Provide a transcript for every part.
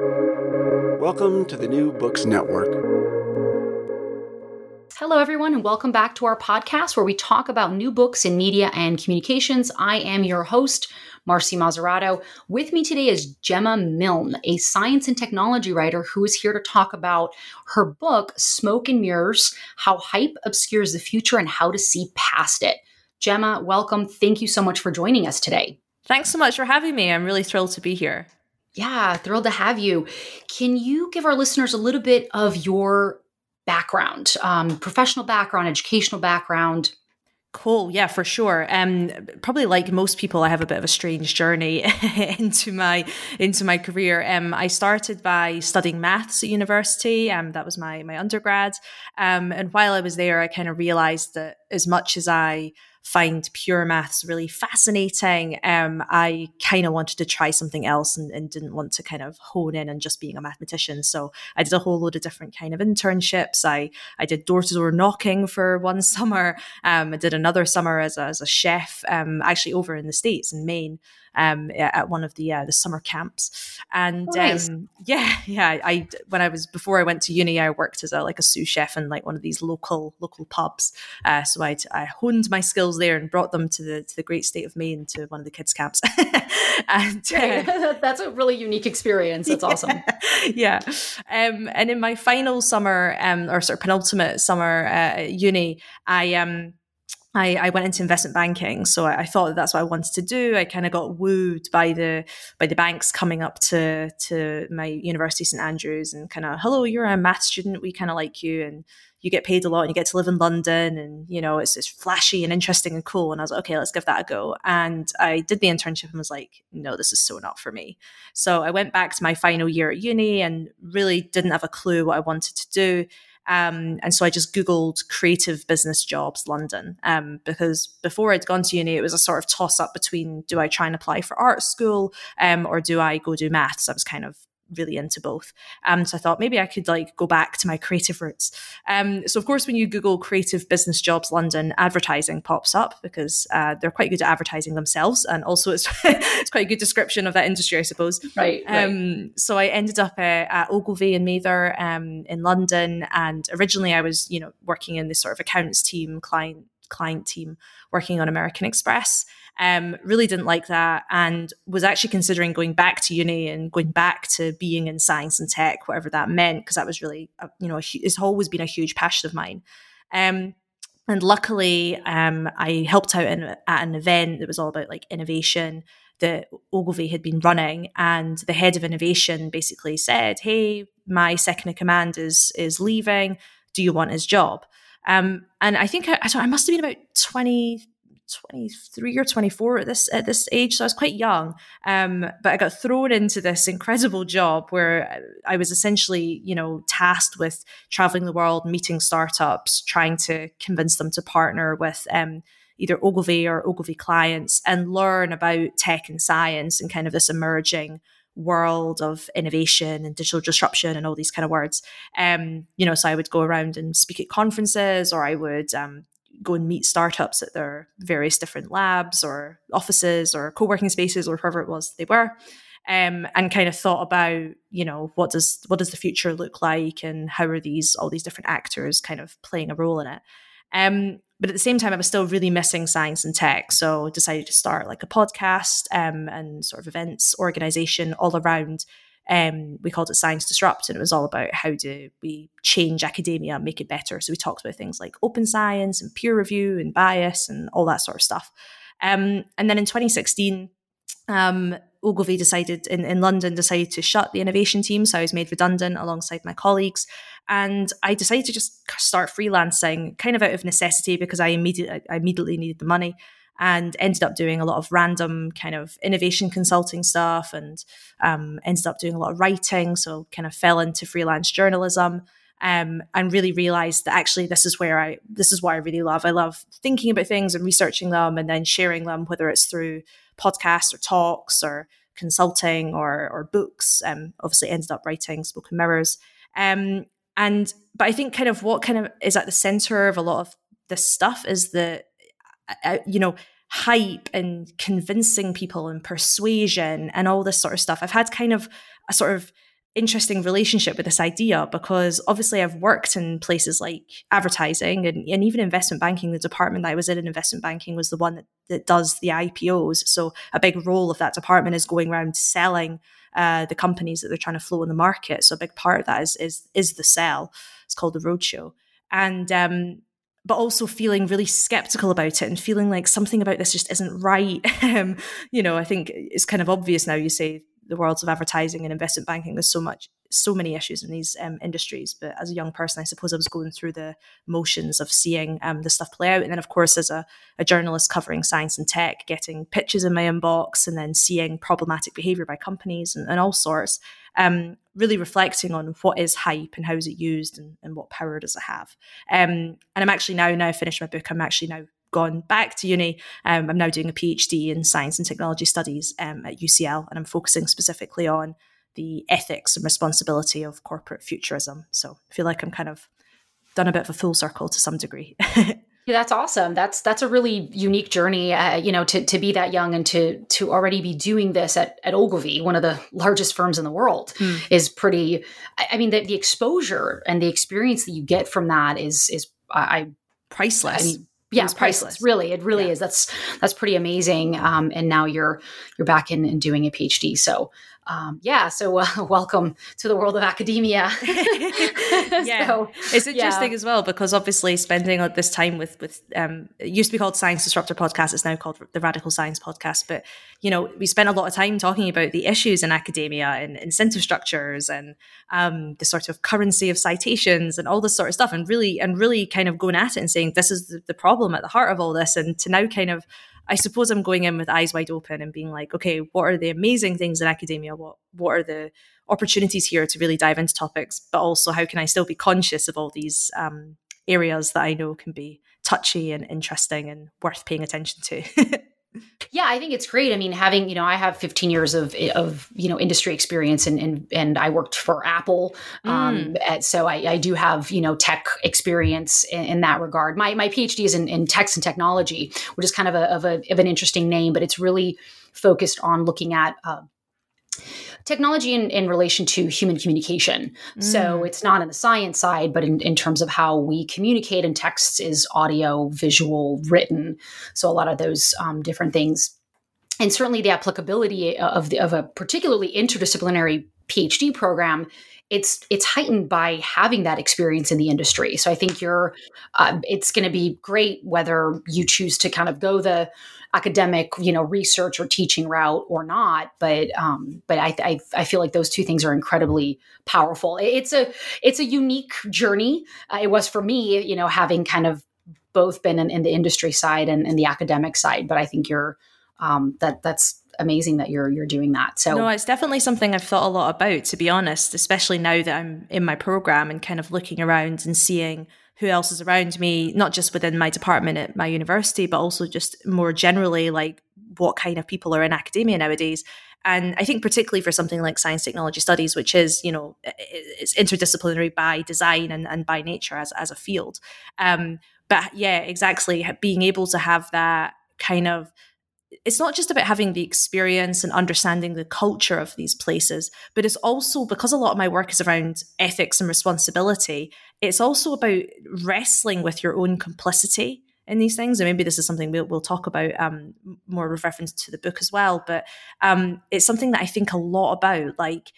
Welcome to the New Books Network. Hello, everyone, and welcome back to our podcast where we talk about new books in media and communications. I am your host, Marcy Mazarato. With me today is Gemma Milne, a science and technology writer who is here to talk about her book, Smoke and Mirrors How Hype Obscures the Future and How to See Past It. Gemma, welcome. Thank you so much for joining us today. Thanks so much for having me. I'm really thrilled to be here. Yeah, thrilled to have you. Can you give our listeners a little bit of your background, um, professional background, educational background? Cool. Yeah, for sure. Um, probably like most people, I have a bit of a strange journey into my into my career. Um, I started by studying maths at university. Um, that was my my undergrad. Um, and while I was there, I kind of realized that as much as I find pure maths really fascinating. Um, I kind of wanted to try something else and, and, didn't want to kind of hone in on just being a mathematician. So I did a whole load of different kind of internships. I I did door to door knocking for one summer. Um, I did another summer as a, as a chef, um, actually over in the states in Maine um, at one of the uh, the summer camps. And nice. um, yeah, yeah, I when I was before I went to uni, I worked as a like a sous chef in like one of these local local pubs. Uh, so I I honed my skills there and brought them to the to the great state of Maine to one of the kids camps. and uh, that's a really unique experience. That's awesome. Yeah, um, and in my final summer, um, or sort of penultimate summer uh, at uni, I um I, I, went into investment banking, so I, I, thought that that's what I wanted to do. I kind of got wooed by the by the banks coming up to to my university, St Andrews, and kind of, hello, you're a math student. We kind of like you, and you get paid a lot, and you get to live in London, and you know it's it's flashy and interesting and cool. And I was like, okay, let's give that a go. And I did the internship and was like, no, this is so not for me. So I went back to my final year at uni and really didn't have a clue what I wanted to do um, and so I just Googled creative business jobs London um, because before I'd gone to uni, it was a sort of toss up between do I try and apply for art school um, or do I go do maths? I was kind of really into both. Um, so I thought maybe I could like go back to my creative roots. Um, so of course, when you Google creative business jobs London, advertising pops up because uh, they're quite good at advertising themselves, and also it's it's quite a good description of that industry, I suppose. Right. Um, right. So I ended up uh, at Ogilvy and Mather um, in London, and originally I was you know working in this sort of accounts team, client client team, working on American Express. Um, really didn't like that and was actually considering going back to uni and going back to being in science and tech, whatever that meant, because that was really, a, you know, a, it's always been a huge passion of mine. Um, and luckily, um, I helped out in, at an event that was all about like innovation that Ogilvy had been running, and the head of innovation basically said, "Hey, my second in command is is leaving. Do you want his job?" Um, and I think I, I must have been about 20, 23 or 24 at this at this age so i was quite young um, but i got thrown into this incredible job where i was essentially you know tasked with traveling the world meeting startups trying to convince them to partner with um, either ogilvy or ogilvy clients and learn about tech and science and kind of this emerging world of innovation and digital disruption and all these kind of words. Um, you know, so I would go around and speak at conferences or I would um, go and meet startups at their various different labs or offices or co-working spaces or wherever it was they were. Um, and kind of thought about, you know, what does what does the future look like, and how are these all these different actors kind of playing a role in it. Um, but at the same time, I was still really missing science and tech, so decided to start like a podcast um, and sort of events organization all around um, we called it Science Disrupt, and it was all about how do we change academia, make it better. So we talked about things like open science and peer review and bias and all that sort of stuff. Um, and then in 2016, um, Ogilvy decided in, in London decided to shut the innovation team, so I was made redundant alongside my colleagues, and I decided to just start freelancing, kind of out of necessity because I immediately I immediately needed the money and ended up doing a lot of random kind of innovation consulting stuff and um, ended up doing a lot of writing. So kind of fell into freelance journalism. Um, and really realized that actually this is where I this is what I really love. I love thinking about things and researching them and then sharing them, whether it's through podcasts or talks or consulting or or books. Um, obviously ended up writing Smoke and Mirrors. Um, and but I think kind of what kind of is at the center of a lot of this stuff is that you know, hype and convincing people and persuasion and all this sort of stuff. I've had kind of a sort of interesting relationship with this idea because obviously I've worked in places like advertising and, and even investment banking. The department that I was in in investment banking was the one that, that does the IPOs. So a big role of that department is going around selling uh, the companies that they're trying to flow in the market. So a big part of that is is, is the sell. It's called the roadshow. And um, but also feeling really skeptical about it and feeling like something about this just isn't right. um, you know, I think it's kind of obvious now. You say the worlds of advertising and investment banking. There's so much, so many issues in these um, industries. But as a young person, I suppose I was going through the motions of seeing um, the stuff play out. And then, of course, as a, a, journalist covering science and tech, getting pitches in my inbox and then seeing problematic behavior by companies and, and all sorts. Um, really reflecting on what is hype and how is it used and, and what power does it have. Um, and I'm actually now, now I finished my book, I'm actually now gone back to uni. Um, I'm now doing a PhD in science and technology studies um, at UCL, and I'm focusing specifically on the ethics and responsibility of corporate futurism. So I feel like I'm kind of done a bit of a full circle to some degree. Yeah, that's awesome. That's that's a really unique journey. Uh, you know, to to be that young and to to already be doing this at at Ogilvy, one of the largest firms in the world, mm. is pretty. I, mean, the, the exposure and the experience that you get from that is is I priceless. I mean, yeah, priceless. priceless. Really, it really yeah. is. That's that's pretty amazing. Um, and now you're you're back in and doing a PhD. So um, yeah, so uh, welcome to the world of academia. yeah, so, it's interesting yeah. as well because obviously spending this time with with um, it used to be called Science Disruptor Podcast. It's now called the Radical Science Podcast. But you know, we spent a lot of time talking about the issues in academia and incentive structures and um, the sort of currency of citations and all this sort of stuff, and really and really kind of going at it and saying this is the, the problem at the heart of all this, and to now kind of I suppose I'm going in with eyes wide open and being like, okay, what are the amazing things in academia? What what are the opportunities here to really dive into topics? But also, how can I still be conscious of all these um, areas that I know can be touchy and interesting and worth paying attention to? Yeah, I think it's great. I mean, having you know, I have 15 years of of you know industry experience, and and and I worked for Apple, um, mm. so I, I, do have you know tech experience in, in, that regard. My my PhD is in, in text and technology, which is kind of a, of a of an interesting name, but it's really focused on looking at. Uh, technology in, in relation to human communication. Mm. So it's not in the science side, but in, in terms of how we communicate, and texts is audio, visual, written. So a lot of those um, different things. And certainly the applicability of, the, of a particularly interdisciplinary PhD program it's it's heightened by having that experience in the industry. So I think you're uh, it's going to be great whether you choose to kind of go the academic, you know, research or teaching route or not. But um, but I, I, I feel like those two things are incredibly powerful. It's a it's a unique journey. Uh, it was for me, you know, having kind of both been in, in the industry side and, and, the academic side. But I think you're um, that that's amazing that you're you're doing that. So no, it's definitely something I've thought a lot about, to be honest. Especially now that I'm in my program and kind of looking around and seeing who else is around me, not just within my department at my university, but also just more generally, like what kind of people are in academia nowadays. And I think particularly for something like science technology studies, which is, you know, it's interdisciplinary by design and, and by nature as, as a field. Um, but yeah, exactly. Being able to have that kind of it's not just about having the experience and understanding the culture of these places, but it's also because a lot of my work is around ethics and responsibility, it's also about wrestling with your own complicity in these things. And maybe this is something we'll, we'll talk about um, more with reference to the book as well. But um, it's something that I think a lot about, like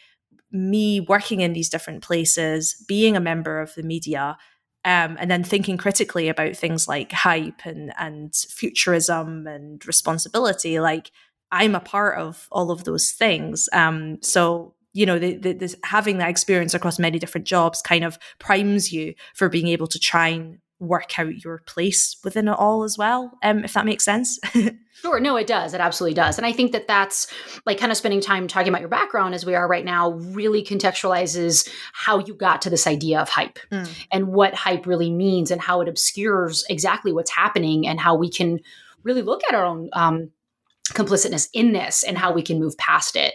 me working in these different places, being a member of the media, um, and then thinking critically about things like hype and and futurism and responsibility like i'm a part of all of those things. Um, so you know the, the, having that experience across many different jobs kind of primes you for being able to try and work out your place within it all as well um, if that makes sense Sure. No, it does. It absolutely does. And I think that that's like kind of spending time talking about your background as we are right now really contextualizes how you got to this idea of hype mm. and what hype really means and how it obscures exactly what's happening and how we can really look at our own um, complicitness in this and how we can move past it.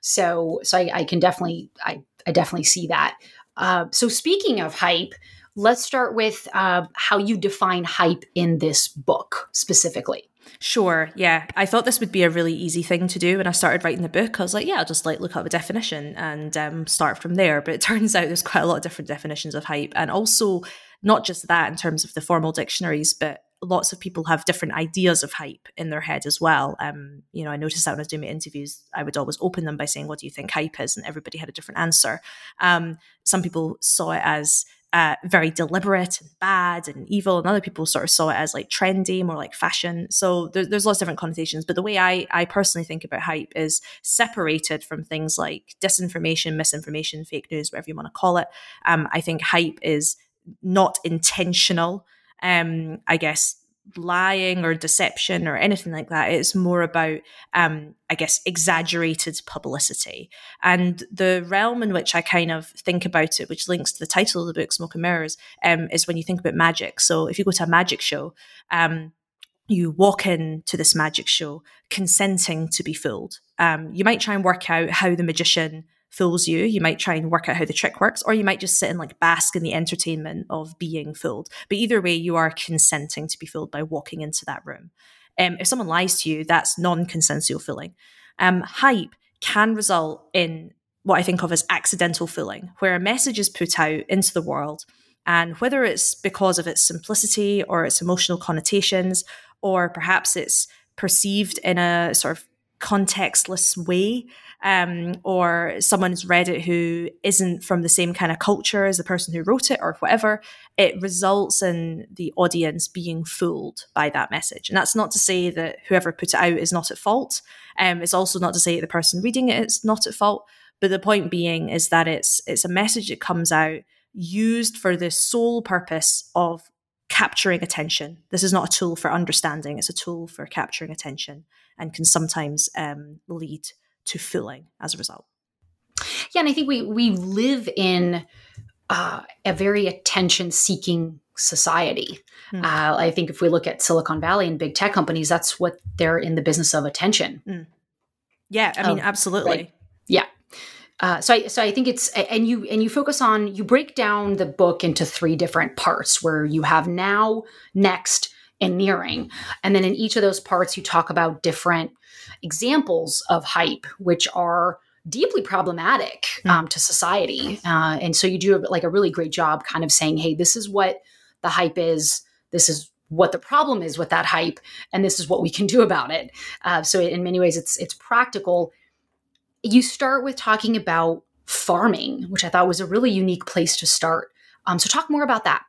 So, so I, I can definitely, I, I definitely see that. Uh, so speaking of hype, let's start with uh, how you define hype in this book specifically. Sure. Yeah. I thought this would be a really easy thing to do when I started writing the book. I was like, yeah, I'll just like look up a definition and um, start from there. But it turns out there's quite a lot of different definitions of hype. And also, not just that in terms of the formal dictionaries, but lots of people have different ideas of hype in their head as well. Um, you know, I noticed that when I was doing my interviews, I would always open them by saying, What do you think hype is? And everybody had a different answer. Um, some people saw it as uh, very deliberate and bad and evil, and other people sort of saw it as like trendy, more like fashion. So there, there's lots of different connotations. But the way I, I personally think about hype is separated from things like disinformation, misinformation, fake news, whatever you want to call it. Um, I think hype is not intentional. Um, I guess lying or deception or anything like that. It's more about, um, I guess, exaggerated publicity. And the realm in which I kind of think about it, which links to the title of the book, Smoke and Mirrors, um, is when you think about magic. So if you go to a magic show, um, you walk in to this magic show consenting to be fooled. Um, you might try and work out how the magician fools you. You might try and work out how the trick works, or you might just sit and like bask in the entertainment of being fooled. But either way, you are consenting to be fooled by walking into that room. Um, if someone lies to you, that's non-consensual fooling. Um, hype can result in what I think of as accidental fooling, where a message is put out into the world, and whether it's because of its simplicity or its emotional connotations, or perhaps it's perceived in a sort of contextless way um, or someone's read it who isn't from the same kind of culture as the person who wrote it or whatever, it results in the audience being fooled by that message. And that's not to say that whoever put it out is not at fault. Um, it's also not to say the person reading it is not at fault. But the point being is that it's it's a message that comes out used for the sole purpose of capturing attention. This is not a tool for understanding; it's a tool for capturing attention, and can sometimes um, lead to filling as a result. Yeah, and I think we we live in uh, a very attention seeking society. Mm. Uh, I think if we look at Silicon Valley and big tech companies, that's what they're in the business of attention. Mm. Yeah, I mean, um, absolutely. Like, yeah. Uh, so, I, so I think it's and you and you focus on you break down the book into three different parts where you have now, next, and nearing, and then in each of those parts you talk about different examples of hype, which are deeply problematic hmm. um, to society. Uh, and so you do like a really great job kind of saying, hey, this is what the hype is. This is what the problem is with that hype, and this is what we can do about it. Uh, so in many ways, it's it's practical. You start with talking about farming, which I thought was a really unique place to start. Um, so talk more about that.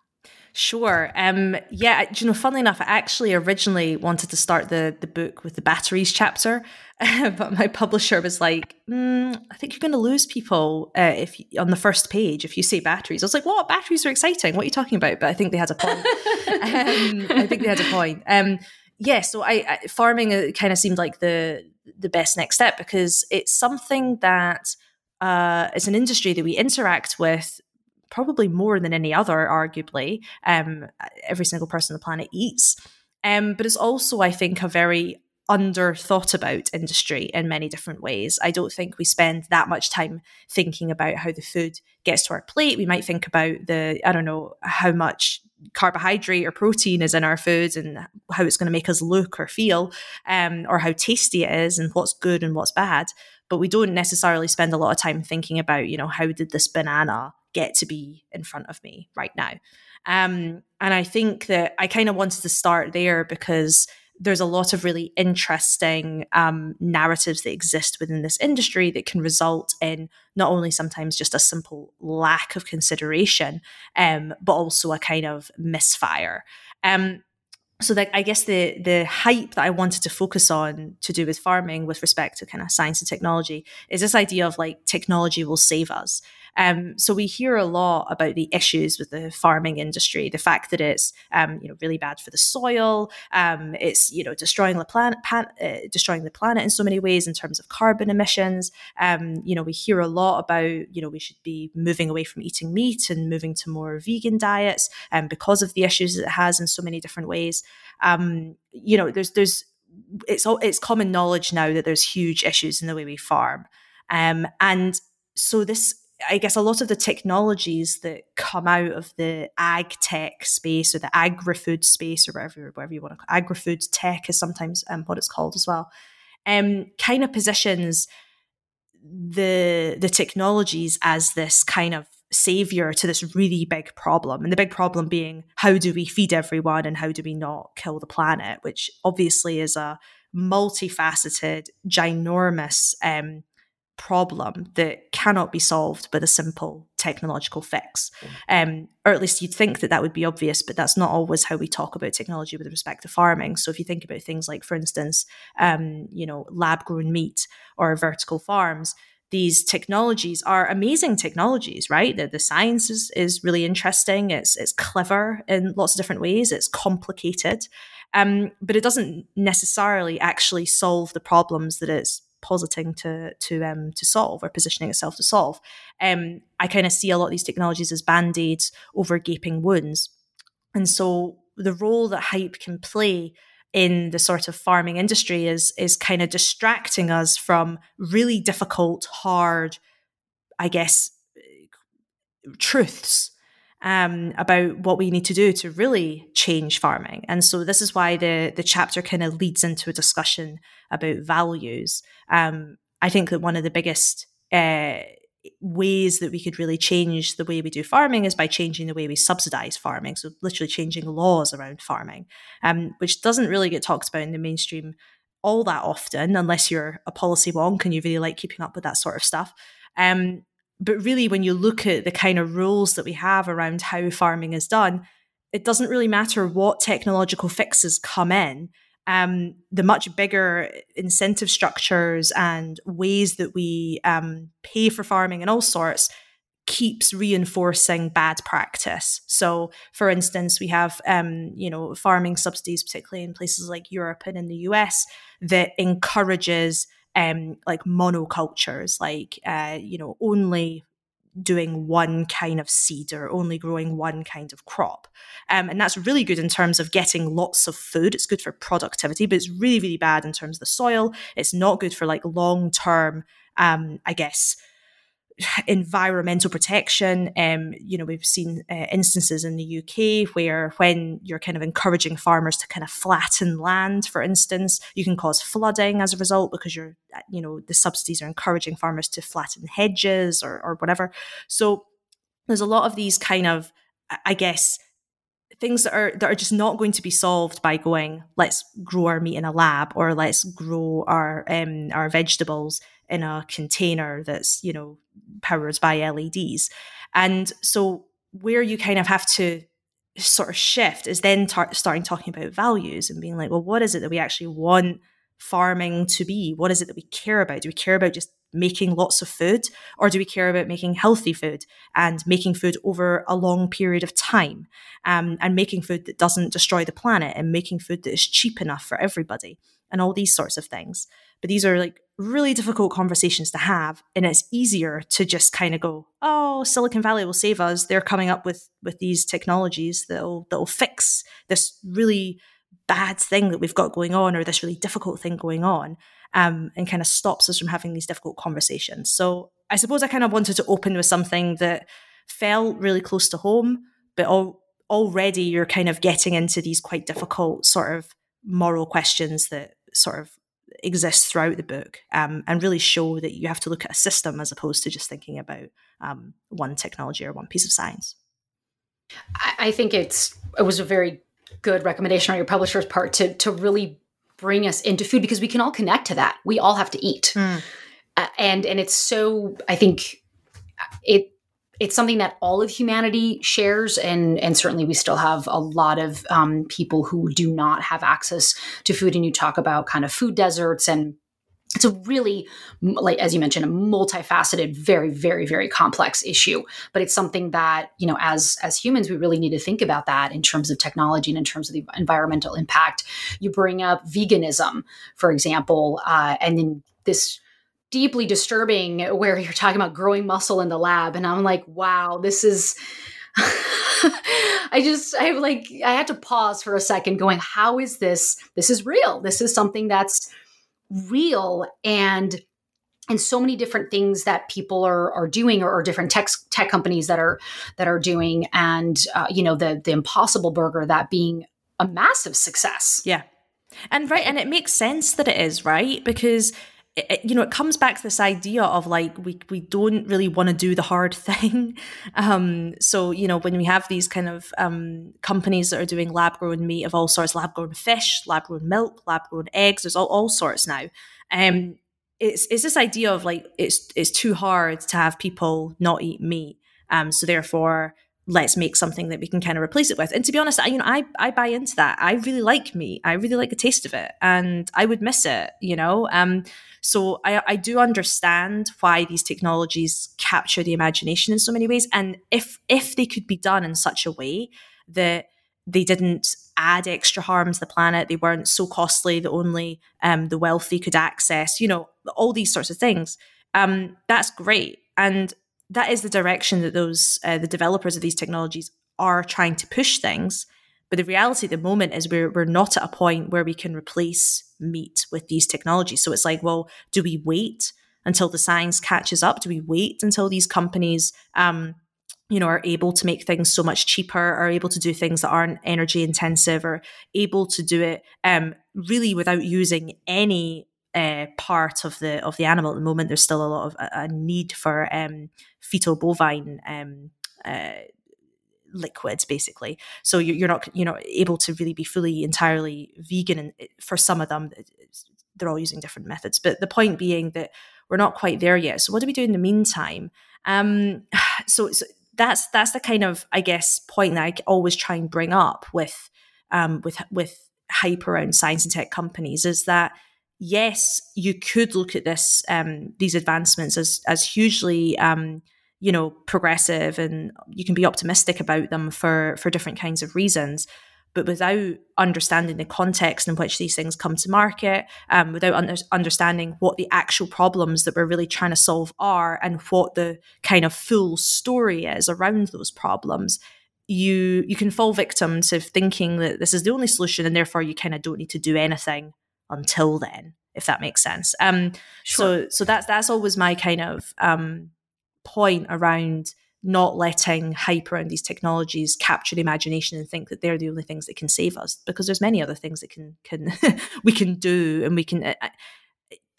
Sure. Um, yeah, you know, funnily enough, I actually originally wanted to start the the book with the batteries chapter, but my publisher was like, mm, "I think you're going to lose people uh, if you, on the first page if you say batteries." I was like, "What? Batteries are exciting. What are you talking about?" But I think they had a point. um, I think they had a point. Um, yeah, so I, I farming uh, kind of seemed like the the best next step because it's something that uh, it's an industry that we interact with probably more than any other, arguably. Um, every single person on the planet eats. Um, but it's also, I think, a very under thought about industry in many different ways. I don't think we spend that much time thinking about how the food gets to our plate. We might think about the, I don't know, how much carbohydrate or protein is in our food and how it's going to make us look or feel, um, or how tasty it is and what's good and what's bad. But we don't necessarily spend a lot of time thinking about, you know, how did this banana get to be in front of me right now. Um, and I think that I kind of wanted to start there because there's a lot of really interesting um, narratives that exist within this industry that can result in not only sometimes just a simple lack of consideration, um, but also a kind of misfire. Um, so that I guess the the hype that I wanted to focus on to do with farming with respect to kind of science and technology is this idea of like technology will save us. Um, so we hear a lot about the issues with the farming industry, the fact that it's um, you know really bad for the soil, um, it's you know destroying the planet, pan, uh, destroying the planet in so many ways in terms of carbon emissions. Um, you know we hear a lot about you know we should be moving away from eating meat and moving to more vegan diets, and um, because of the issues that it has in so many different ways. Um, you know there's there's it's all it's common knowledge now that there's huge issues in the way we farm, um, and so this I guess a lot of the technologies that come out of the ag tech space or the agri food space or whatever whatever you want to call agri food tech is sometimes um, what it's called as well. Um, kind of positions the the technologies as this kind of savior to this really big problem. And the big problem being how do we feed everyone and how do we not kill the planet, which obviously is a multifaceted, ginormous um, problem that cannot be solved with a simple technological fix. Um, or at least you'd think that that would be obvious, but that's not always how we talk about technology with respect to farming. So if you think about things like, for instance, um, you know, lab grown meat or vertical farms, these technologies are amazing technologies, right? The, the science is, is really interesting. It's, it's clever in lots of different ways. It's complicated. Um, but it doesn't necessarily actually solve the problems that it's positing to to um, to solve or positioning itself to solve. Um, I kind of see a lot of these technologies as band aids over gaping wounds, and so the role that hype can play in the sort of farming industry is is kind of distracting us from really difficult, hard, I guess, truths um, about what we need to do to really change farming. And so this is why the the chapter kind of leads into a discussion about values. Um, I think that one of the biggest uh, ways that we could really change the way we do farming is by changing the way we subsidize farming. So, literally changing laws around farming, um, which doesn't really get talked about in the mainstream all that often, unless you're a policy wonk and you really like keeping up with that sort of stuff. Um, but really, when you look at the kind of rules that we have around how farming is done, it doesn't really matter what technological fixes come in um, the much bigger incentive structures and ways that we um, pay for farming and all sorts keeps reinforcing bad practice. So, for instance, we have um, you know farming subsidies, particularly in places like Europe and in the US, that encourages um, like monocultures, like uh, you know only doing one kind of seed or only growing one kind of crop. Um, and that's really good in terms of getting lots of food. It's good for productivity, but it's really, really bad in terms of the soil. It's not good for like long term, um, I guess, environmental protection. Um, you know, we've seen uh, instances in the UK where when you're kind of encouraging farmers to kind of flatten land, for instance, you can cause flooding as a result because you're, uh, you know, the subsidies are encouraging farmers to flatten hedges or, or whatever. So there's a lot of these kind of, I guess, things that are that are just not going to be solved by going let's grow our meat in a lab or let's grow our um, our vegetables in a container that's you know powered by LEDs. And so where you kind of have to sort of shift is then tar- starting talking about values and being like, well, what is it that we actually want farming to be? What is it that we care about? Do we care about just making lots of food or do we care about making healthy food and making food over a long period of time um, and making food that doesn't destroy the planet and making food that is cheap enough for everybody and all these sorts of things but these are like really difficult conversations to have and it's easier to just kind of go oh silicon valley will save us. They're coming up with with these technologies that'll that'll fix this really bad thing that we've got going on or this really difficult thing going on um, and kind of stops us from having these difficult conversations. So i suppose i kind of wanted to open with something that felt really close to home but all, already you're kind of getting into these quite difficult sort of moral questions that sort of exists throughout the book um, and really show that you have to look at a system as opposed to just thinking about um, one technology or one piece of science. I think it's it was a very good recommendation on your publisher's part to to really bring us into food because we can all connect to that. We all have to eat, mm. uh, and and it's so I think it it's something that all of humanity shares and and certainly we still have a lot of um, people who do not have access to food. And you talk about kind of food deserts and it's a really like as you mentioned a multifaceted very very very complex issue. But it's something that you know as as humans we really need to think about that in terms of technology and in terms of the environmental impact. You bring up veganism for example uh, and then this deeply disturbing where you're talking about growing muscle in the lab. And i'm like wow this is i just i like i had to pause for a second going how is this this is real. This is something that's real. And and so many different things that people are are doing or, or different tech tech companies that are that are doing and uh, you know the the impossible burger that being a massive success. Yeah. And right and it makes sense that it is right? Because it, you know, it comes back to this idea of like we we don't really want to do the hard thing. Um, so you know, when we have these kind of um, companies that are doing lab grown meat of all sorts, lab grown fish, lab grown milk, lab grown eggs, there's all, all sorts now. Um, it's it's this idea of like it's it's too hard to have people not eat meat. Um, so therefore, let's make something that we can kind of replace it with. And to be honest, I, you know, I, I buy into that. I really like meat. I really like the taste of it and I would miss it, you know? Um, so I, I do understand why these technologies capture the imagination in so many ways. And if, if they could be done in such a way that they didn't add extra harm to the planet, they weren't so costly that only um, the wealthy could access, you know, all these sorts of things, um, that's great. And that is the direction that those uh, the developers of these technologies are trying to push things. But the reality at the moment is we're we're not at a point where we can replace meat with these technologies. So it's like, well, do we wait until the science catches up? Do we wait until these companies um, you know are able to make things so much cheaper are able to do things that aren't energy intensive or able to do it um, really without using any uh, part of the of the animal at the moment. There's still a lot of a, a need for um, fetal bovine um, uh, liquids, basically. So you're, not you're not able to really be fully entirely vegan. And for some of them, they're all using different methods. But the point being that we're not quite there yet. So what do we do in the meantime? Um, so, so that's that's the kind of I guess point that I always try and bring up with um, with with hype around science and tech companies is that yes, you could look at this um, these advancements as as hugely um, you know progressive, and you can be optimistic about them for for different kinds of reasons. But without understanding the context in which these things come to market, um, without under- understanding what the actual problems that we're really trying to solve are, and what the kind of full story is around those problems, you you can fall victim to thinking that this is the only solution, and therefore you kind of don't need to do anything until then, if that makes sense. Um, sure. So so that's that's always my kind of um, point around not letting hype around these technologies capture the imagination and think that they're the only things that can save us because there's many other things that can can we can do and we can uh, uh,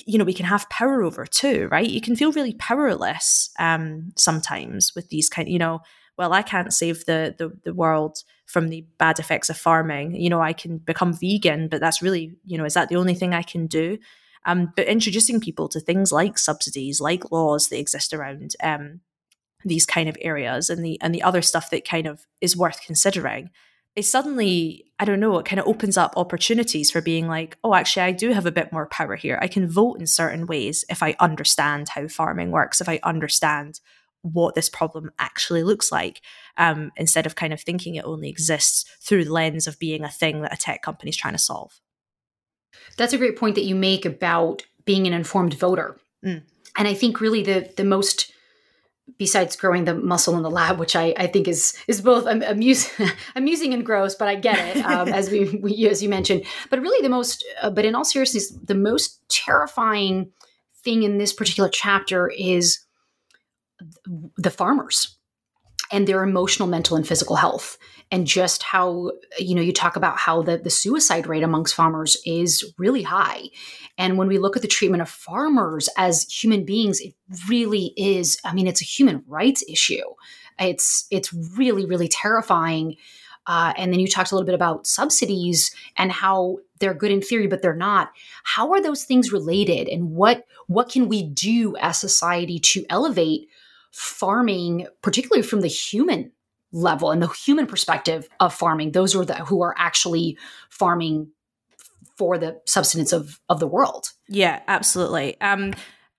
you know we can have power over too right you can feel really powerless um sometimes with these kind you know well i can't save the the, the world from the bad effects of farming. You know, I can become vegan, but that's really, you know, is that the only thing I can do? Um, but introducing people to things like subsidies, like laws that exist around um, these kind of areas, and the and the other stuff that kind of is worth considering, it suddenly, I don't know, it kind of opens up opportunities for being like, oh, actually, I do have a bit more power here. I can vote in certain ways if I understand how farming works, if I understand what this problem actually looks like um, instead of kind of thinking it only exists through the lens of being a thing that a tech company is trying to solve. That's a great point that you make about being an informed voter. Mm. And I think really the the most besides growing the muscle in the lab, which I, I think is is both amusing, amusing and gross, but I get it um, as we, we, as you mentioned. But really, the most, uh, but in all seriousness, the most terrifying thing in this particular chapter is the farmers and their emotional, mental, and physical health. And just how, you know, you talk about how the, the suicide rate amongst farmers is really high. And when we look at the treatment of farmers as human beings, it really is, I mean, it's a human rights issue. It's it's really, really terrifying. Uh, and then you talked a little bit about subsidies and how they're good in theory, but they're not. How are those things related? And what what can we do as society to elevate farming, particularly from the human level and the human perspective of farming, those are the who are actually farming for the subsistence of of the world. Yeah, absolutely. Um,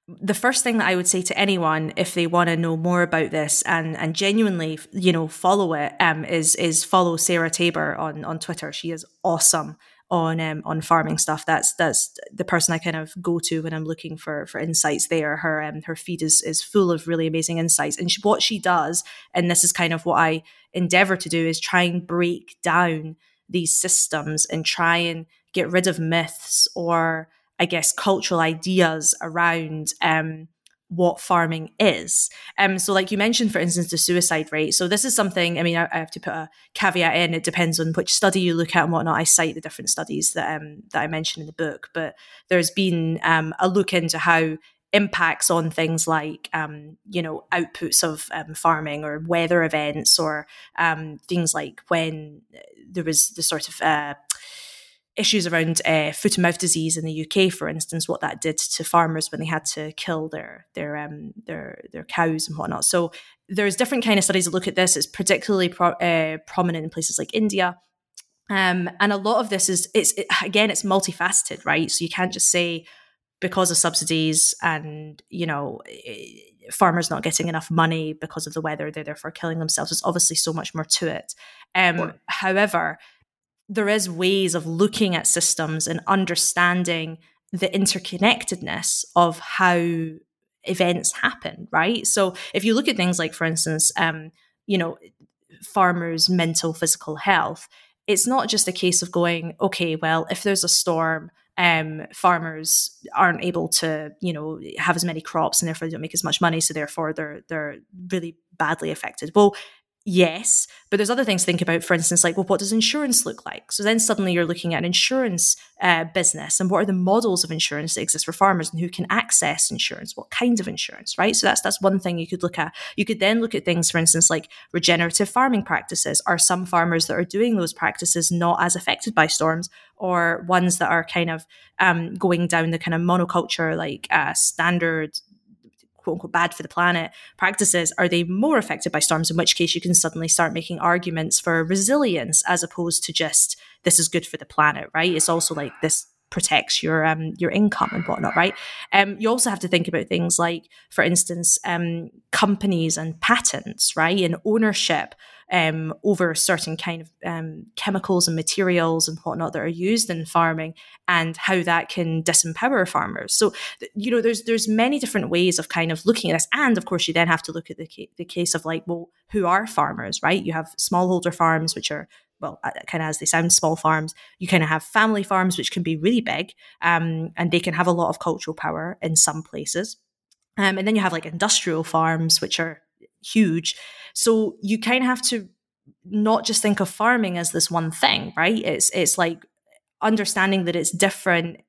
the first thing that I would say to anyone if they want to know more about this and and genuinely you know follow it um, is is follow Sarah Taber on on Twitter. She is awesome on um, on farming stuff. That's that's the person I kind of go to when I'm looking for for insights. There, her um, her feed is is full of really amazing insights. And she, what she does, and this is kind of what I endeavor to do, is try and break down these systems and try and get rid of myths or I guess, cultural ideas around um, what farming is. Um, so, like you mentioned, for instance, the suicide rate. So, this is something, I mean, I, I, have to put a caveat in. It depends on which study you look at and whatnot. I cite the different studies that, um, that I mentioned in the book, but there's been um, a look into how impacts on things like um, you know outputs of um, farming or weather events or um, things like when there was the sort of uh, issues around uh, foot and mouth disease in the UK, for instance, what that did to farmers when they had to kill their their um, their their cows and whatnot. So there's different kind of studies that look at this. It's particularly pro- uh, prominent in places like India. Um, and a lot of this is it's it, again it's multifaceted, right? So you can't just say because of subsidies and you know eh, farmers not getting enough money because of the weather they're therefore killing themselves there's obviously so much more to it um, however there is ways of looking at systems and understanding the interconnectedness of how events happen right so if you look at things like for instance um, you know farmers mental physical health it's not just a case of going okay well if there's a storm um, farmers aren't able to, you know, have as many crops and therefore they don't make as much money. So therefore they're they're really badly affected. Well, yes but there's other things to think about. For instance like well what does insurance look like? So then suddenly you're looking at an insurance uh, business and what are the models of insurance that exist for farmers and who can access insurance? What kinds of insurance right? So that's that's one thing you could look at. You could then look at things for instance like regenerative farming practices. Are some farmers that are doing those practices not as affected by storms or ones that are kind of um, going down the kind of monoculture like uh, standard quote unquote bad for the planet practices, are they more affected by storms? In which case, you can suddenly start making arguments for resilience as opposed to just this is good for the planet, right? It's also like this protects your um, your income and whatnot, right? Um, you also have to think about things like, for instance, um, companies and patents, right, and ownership um, over certain kind of um, chemicals and materials and whatnot that are used in farming, and how that can disempower farmers. So, you know, there's there's many different ways of kind of looking at this, and of course, you then have to look at the ca- the case of like, well, who are farmers, right? You have smallholder farms, which are well, uh, kind of as they sound, small farms. You kind of have family farms, which can be really big, um, and they can have a lot of cultural power in some places. Um, and then you have like industrial farms, which are huge. So you kind of have to not just think of farming as this one thing, right? It's it's like understanding that it's different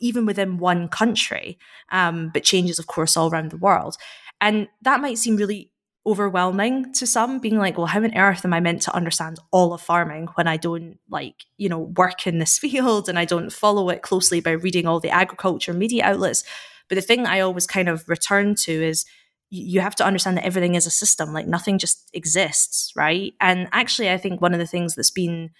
even within one country, um, but changes, of course, all around the world. And that might seem really overwhelming to some being like well how on earth am i meant to understand all of farming when i don't like you know work in this field and i don't follow it closely by reading all the agriculture media outlets? But the thing i always kind of return to is you have to understand that everything is a system like nothing just exists right? And actually i think one of the things that's been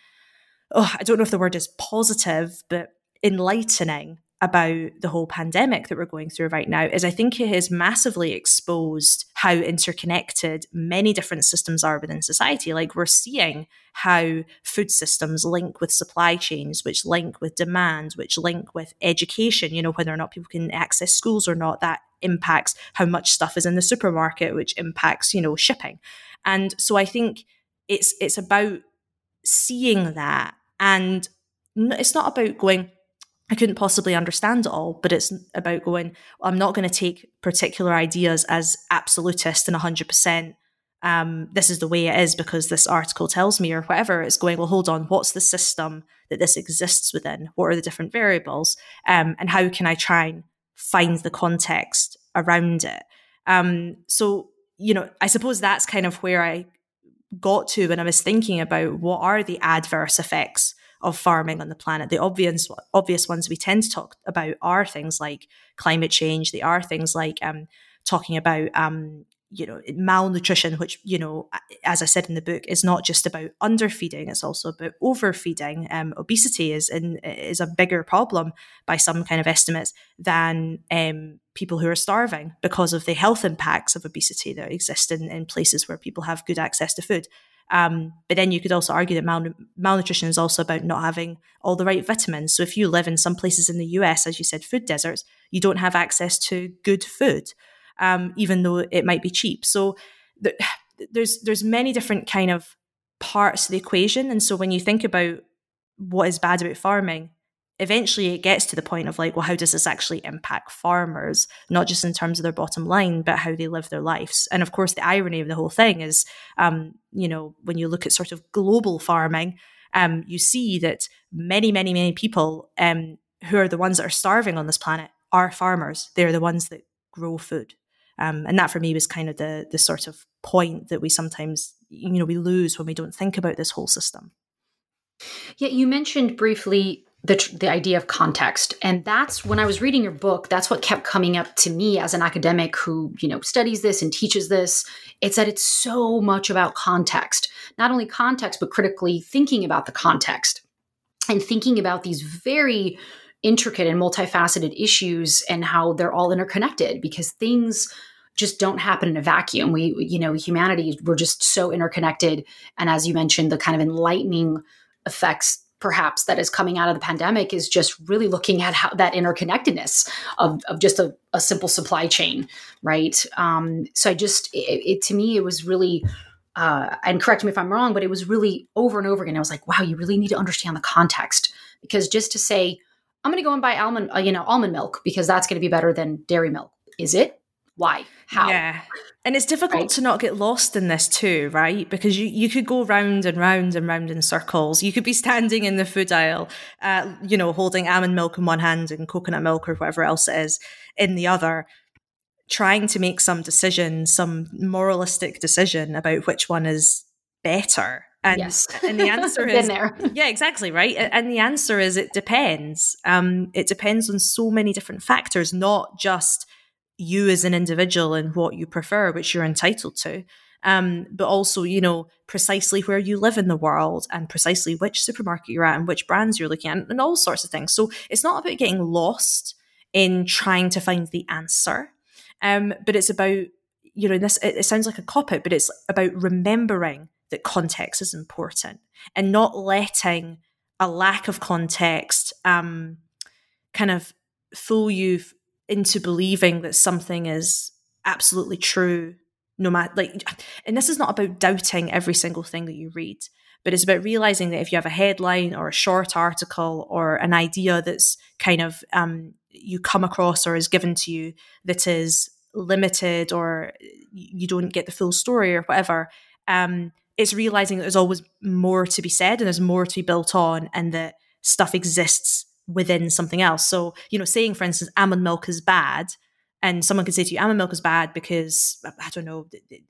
oh i don't know if the word is positive but enlightening about the whole pandemic that we're going through right now is I think it has massively exposed how interconnected many different systems are within society. Like we're seeing how food systems link with supply chains, which link with demand, which link with education, you know, whether or not people can access schools or not, that impacts how much stuff is in the supermarket, which impacts, you know, shipping. And so I think it's it's about seeing that and it's not about going I couldn't possibly understand it all, but it's about going, I'm not going to take particular ideas as absolutist and 100%. Um, this is the way it is because this article tells me, or whatever. It's going, well, hold on, what's the system that this exists within? What are the different variables? Um, and how can I try and find the context around it? Um, so, you know, I suppose that's kind of where I got to when I was thinking about what are the adverse effects of farming on the planet. The obvious obvious ones we tend to talk about are things like climate change. They are things like um, talking about um, you know malnutrition, which you know, as I said in the book, is not just about underfeeding; it's also about overfeeding. Um, obesity is in, is a bigger problem by some kind of estimates than um, people who are starving because of the health impacts of obesity that exist in, in places where people have good access to food. Um, but then you could also argue that mal- malnutrition is also about not having all the right vitamins. So if you live in some places in the US, as you said, food deserts, you don't have access to good food, um, even though it might be cheap. So th- there's there's many different kind of parts of the equation. And so when you think about what is bad about farming, eventually it gets to the point of like, well, how does this actually impact farmers, not just in terms of their bottom line, but how they live their lives? And of course, the irony of the whole thing is, um, you know, when you look at sort of global farming, um, you see that many, many, many people um, who are the ones that are starving on this planet are farmers. They're the ones that grow food. Um, and that for me was kind of the the sort of point that we sometimes you know we lose when we don't think about this whole system. Yeah, you mentioned briefly the the idea of context, and that's when I was reading your book. That's what kept coming up to me as an academic who you know studies this and teaches this. It's that it's so much about context, not only context, but critically thinking about the context and thinking about these very intricate and multifaceted issues and how they're all interconnected because things just don't happen in a vacuum. We, you know, humanity, we're just so interconnected. And as you mentioned, the kind of enlightening effects perhaps that is coming out of the pandemic is just really looking at how that interconnectedness of, of just a, a simple supply chain right? Um, so i just it, it, to me it was really uh, and correct me if i'm wrong but it was really over and over again. I was like wow you really need to understand the context. Because just to say i'm going to go and buy almond uh, you know almond milk because that's going to be better than dairy milk. Is it why how yeah and it's difficult right. to not get lost in this too right because you, you could go round and round and round in circles you could be standing in the food aisle uh, you know holding almond milk in one hand and coconut milk or whatever else it is in the other trying to make some decision some moralistic decision about which one is better and, yes. and the answer is there. yeah, exactly right. And the answer is it depends. Um, it depends on so many different factors, not just you as an individual and what you prefer, which you're entitled to. Um, but also, you know, precisely where you live in the world and precisely which supermarket you're at and which brands you're looking at and all sorts of things. So it's not about getting lost in trying to find the answer, um, but it's about, you know, this, it, it sounds like a cop out, but it's about remembering that context is important and not letting a lack of context um, kind of fool you into believing that something is absolutely true no matter like and this is not about doubting every single thing that you read but it's about realizing that if you have a headline or a short article or an idea that's kind of um, you come across or is given to you that is limited or you don't get the full story or whatever um, it's realizing that there's always more to be said and there's more to be built on and that stuff exists within something else. So, you know, saying, for instance, almond milk is bad, and someone could say to you, almond milk is bad because, I don't know, the, the,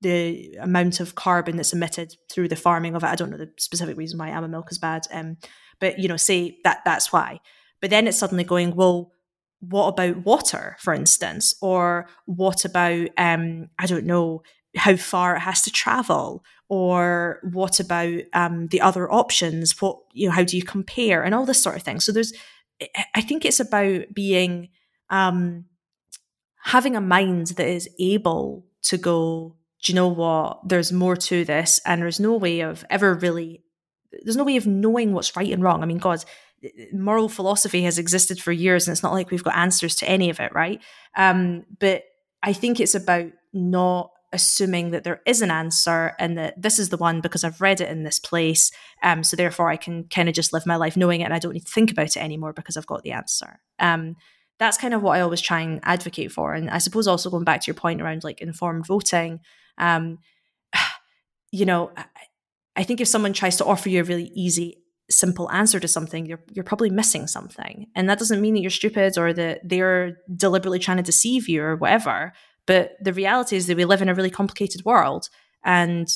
the, amount of carbon that's emitted through the farming of it. I don't know the specific reason why almond milk is bad. Um, but, you know, say that that's why. But then it's suddenly going, well, what about water, for instance? Or what about, um, I don't know, how far it has to travel? or what about um, the other options? What you know how do you compare? And all this sort of thing. So there's i think it's about being um, having a mind that is able to go do you know what? There's more to this and there's no way of ever really there's no way of knowing what's right and wrong. I mean god moral philosophy has existed for years and it's not like we've got answers to any of it right? Um, but i think it's about not assuming that there is an answer and that this is the one because I've read it in this place. Um, so therefore, I can kind of just live my life knowing it and I don't need to think about it anymore because I've got the answer. Um, that's kind of what I always try and advocate for. And I suppose also going back to your point around like informed voting, um, you know, I think if someone tries to offer you a really easy simple answer to something you're you're probably missing something and that doesn't mean that you're stupid or that they're deliberately trying to deceive you or whatever but the reality is that we live in a really complicated world and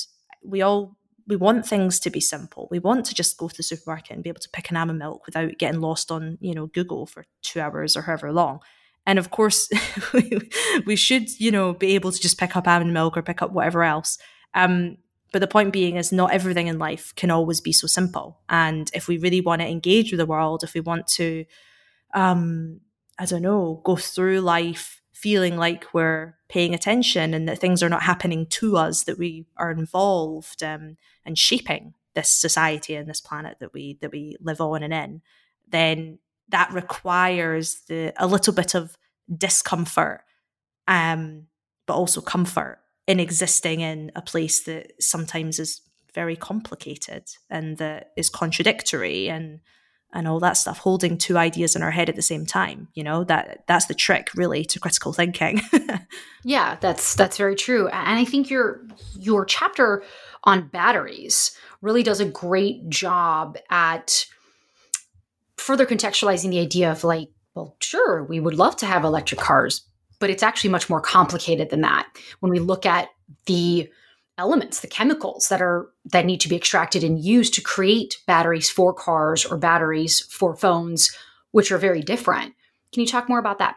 we all we want things to be simple. We want to just go to the supermarket and be able to pick an almond milk without getting lost on, you know, Google for two hours or however long. And of course, we should, you know, be able to just pick up almond milk or pick up whatever else. Um, but the point being is not everything in life can always be so simple. And if we really want to engage with the world, if we want to, um, I don't know, go through life feeling like we're paying attention and that things are not happening to us, that we are involved um, and shaping this society and this planet that we that we live on and in, then that requires the a little bit of discomfort, um, but also comfort in existing in a place that sometimes is very complicated and that is contradictory and and all that stuff holding two ideas in our head at the same time you know that that's the trick really to critical thinking. Yeah that's that's very true and i think your your chapter on batteries really does a great job at further contextualizing the idea of like well sure we would love to have electric cars but it's actually much more complicated than that. When we look at the elements the chemicals that are that need to be extracted and used to create batteries for cars or batteries for phones which are very different can you talk more about that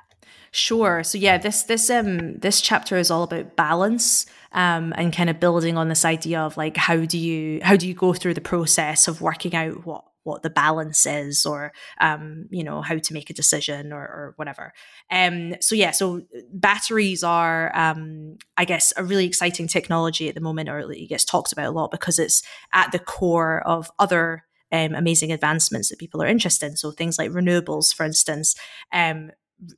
Sure. So yeah, this this um this chapter is all about balance um and kind of building on this idea of like how do you how do you go through the process of working out what what the balance is or um, you know how to make a decision or, or whatever. Um, so yeah so batteries are um, i guess a really exciting technology at the moment or it gets talked about a lot because it's at the core of other um, amazing advancements that people are interested in. So things like renewables for instance um,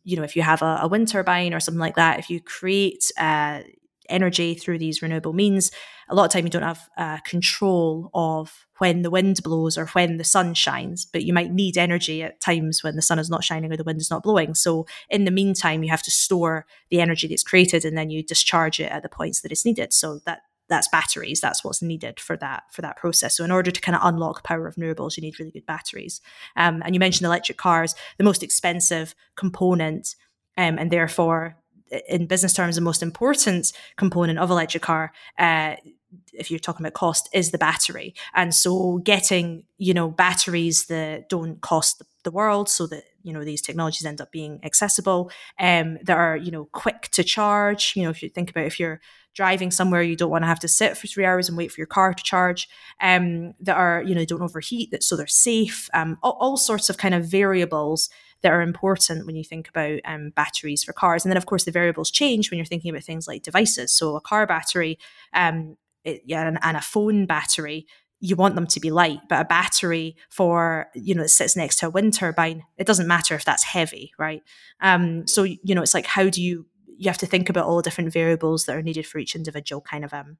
you know if you have a, a, wind turbine or something like that if you create uh, energy through these renewable means a lot of time you don't have uh, control of when the wind blows or when the sun shines, but you might need energy at times when the sun is not shining or the wind is not blowing. So in the meantime, you have to store the energy that's created and then you discharge it at the points that it's needed. So that that's batteries. That's what's needed for that for that process. So in order to kind of unlock power of renewables, you need really good batteries. Um, and you mentioned electric cars, the most expensive component, um, and therefore in business terms the most important component of electric car uh, if you're talking about cost is the battery. And so getting you know batteries that don't cost the world so that you know these technologies end up being accessible um, that are you know quick to charge. You know if you think about if you're driving somewhere you don't want to have to sit for three hours and wait for your car to charge um, that are you know don't overheat that so they're safe um, all, all sorts of kind of variables that are important when you think about um, batteries for cars. And then, of course, the variables change when you're thinking about things like devices. So, a car battery um, it, yeah, and, and a phone battery you want them to be light, but a battery for, you know, that sits next to a wind turbine, it doesn't matter if that's heavy, right? Um, so, you know, it's like, how do you, you have to think about all the different variables that are needed for each individual kind of, um,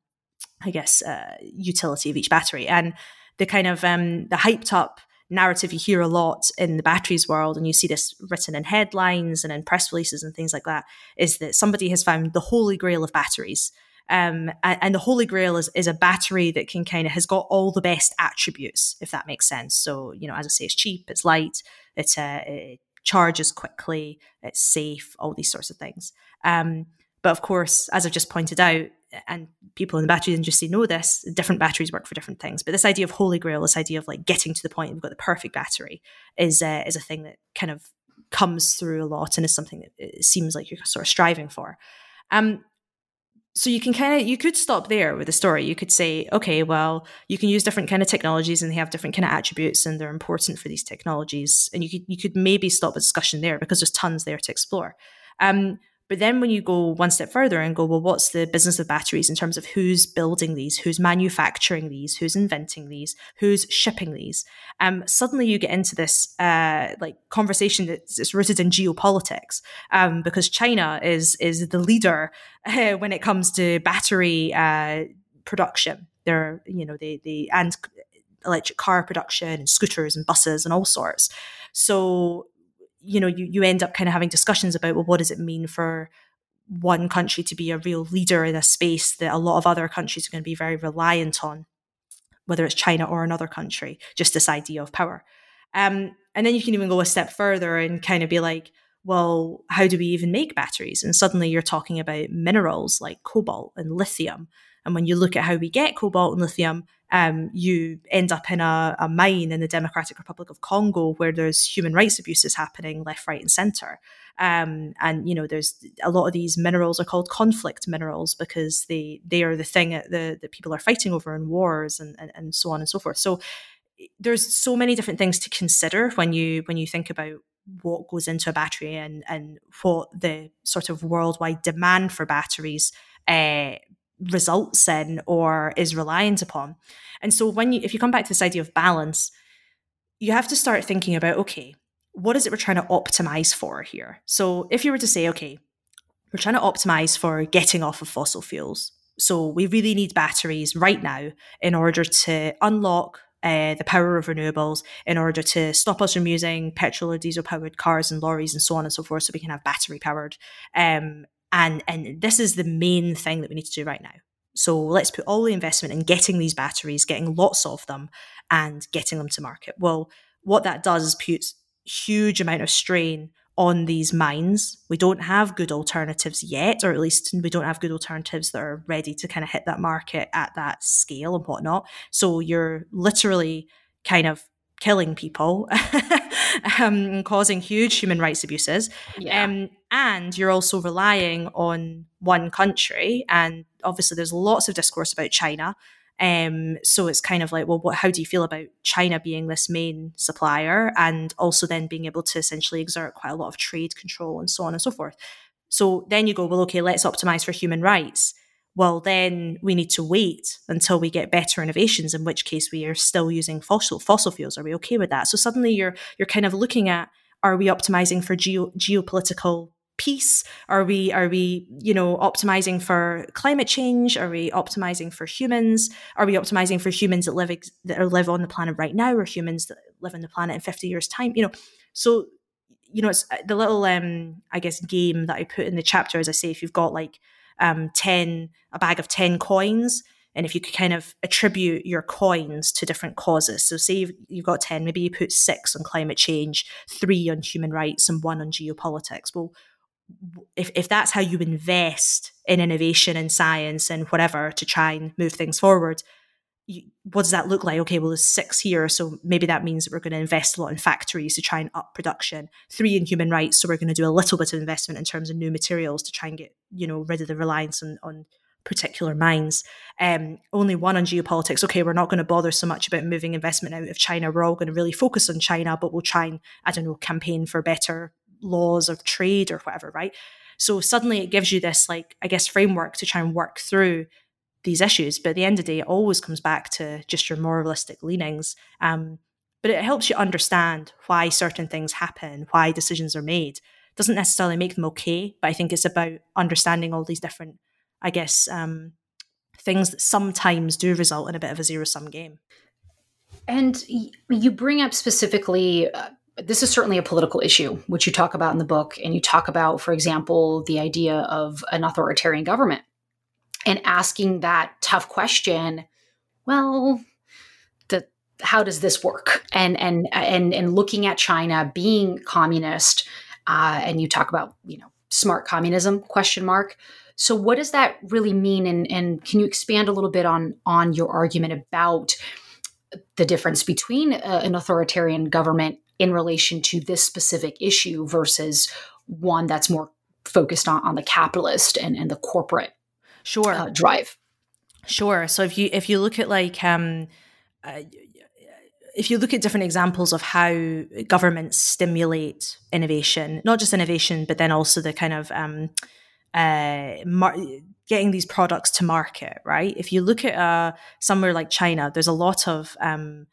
I guess, uh, utility of each battery. And the kind of, um, the hyped up narrative you hear a lot in the batteries world, and you see this written in headlines and in press releases and things like that, is that somebody has found the holy grail of batteries. Um, and, the Holy Grail is, is a battery that can kind of has got all the best attributes, if that makes sense. So, you know, as I say, it's cheap, it's light, uh, it charges quickly, it's safe, all these sorts of things. Um, but of course, as I've just pointed out, and people in the battery industry know this, different batteries work for different things. But this idea of Holy Grail, this idea of like getting to the point we've got the perfect battery, is uh, is a thing that kind of comes through a lot and is something that it seems like you're sort of striving for. Um, so you can kind of you could stop there with the story you could say okay well you can use different kind of technologies and they have different kind of attributes and they're important for these technologies and you could you could maybe stop the discussion there because there's tons there to explore um, but then when you go one step further and go, well, what's the business of batteries in terms of who's building these, who's manufacturing these, who's inventing these, who's shipping these? Um, suddenly you get into this uh, like conversation that's, rooted in geopolitics um, because China is is the leader uh, when it comes to battery uh, production. They're you know they they and electric car production and scooters and buses and all sorts. So you know, you, you end up kind of having discussions about, well, what does it mean for one country to be a real leader in a space that a lot of other countries are going to be very reliant on, whether it's China or another country, just this idea of power. Um, and then you can even go a step further and kind of be like, well, how do we even make batteries? And suddenly you're talking about minerals like cobalt and lithium. And when you look at how we get cobalt and lithium, um, you end up in a, a, mine in the Democratic Republic of Congo where there's human rights abuses happening left, right, and center. Um, and you know, there's a lot of these minerals are called conflict minerals because they they are the thing that the that people are fighting over in wars and, and and so on and so forth. So there's so many different things to consider when you when you think about what goes into a battery and and what the sort of worldwide demand for batteries uh, results in or is reliant upon. And so when you if you come back to this idea of balance, you have to start thinking about okay, what is it we're trying to optimize for here? So if you were to say, okay, we're trying to optimize for getting off of fossil fuels. So we really need batteries right now in order to unlock uh, the power of renewables in order to stop us from using petrol or diesel powered cars and lorries and so on and so forth, so we can have battery powered. Um, and and this is the main thing that we need to do right now. So let's put all the investment in getting these batteries, getting lots of them, and getting them to market. Well, what that does is puts huge amount of strain on these mines. We don't have good alternatives yet, or at least we don't have good alternatives that are ready to kind of hit that market at that scale and whatnot. So you're literally kind of killing people um, causing huge human rights abuses. Yeah. Um, and you're also relying on one country. And obviously, there's lots of discourse about China um, so it's kind of like, well, what, how do you feel about China being this main supplier and also then being able to essentially exert quite a lot of trade control and so on and so forth? So then you go, well, okay, let's optimize for human rights. Well, then we need to wait until we get better innovations, in which case we are still using fossil fossil fuels. Are we okay with that? So suddenly you're you're kind of looking at are we optimizing for geo, geopolitical peace? Are we are we you know optimizing for climate change? Are we optimizing for humans? Are we optimizing for humans that live ex- that are live on the planet right now, or humans that live on the planet in fifty years' time? You know, so you know it's uh, the little um I guess game that I put in the chapter. As I say, if you've got like um ten a bag of ten coins. And if you could kind of attribute your coins to different causes, so say you've, you've got 10, maybe you put six on climate change, three on human rights, and one on geopolitics. Well, if, if that's how you invest in innovation and science and whatever to try and move things forward, what does that look like? Okay, well, there's six here, so maybe that means that we're going to invest a lot in factories to try and up production. Three in human rights, so we're going to do a little bit of investment in terms of new materials to try and get you know rid of the reliance on, on particular mines. Um, only one on geopolitics. Okay, we're not going to bother so much about moving investment out of China. We're all going to really focus on China, but we'll try and I don't know campaign for better laws of trade or whatever, right? So suddenly it gives you this, like, I guess, framework to try and work through these issues. But at the end of the day, it always comes back to just your moralistic leanings. Um, but it helps you understand why certain things happen, why decisions are made. Doesn't necessarily make them okay, but I think it's about understanding all these different, I guess, um, things that sometimes do result in a bit of a zero sum game. And you bring up specifically uh, this is certainly a political issue, which you talk about in the book. And you talk about, for example, the idea of an authoritarian government and asking that tough question well, the, how does this work? And, and, and, and looking at China being communist, uh, and you talk about, you know, smart communism question mark. So what does that really mean? And, and can you expand a little bit on, on your argument about the difference between uh, an authoritarian government in relation to this specific issue versus one that's more focused on, on the capitalist and, and the corporate sure. uh, drive. Sure. So if you if you look at like um uh, if you look at different examples of how governments stimulate innovation not just innovation but then also the kind of um uh, mar- getting these products to market, right? If you look at uh, somewhere like China, there's a lot of um,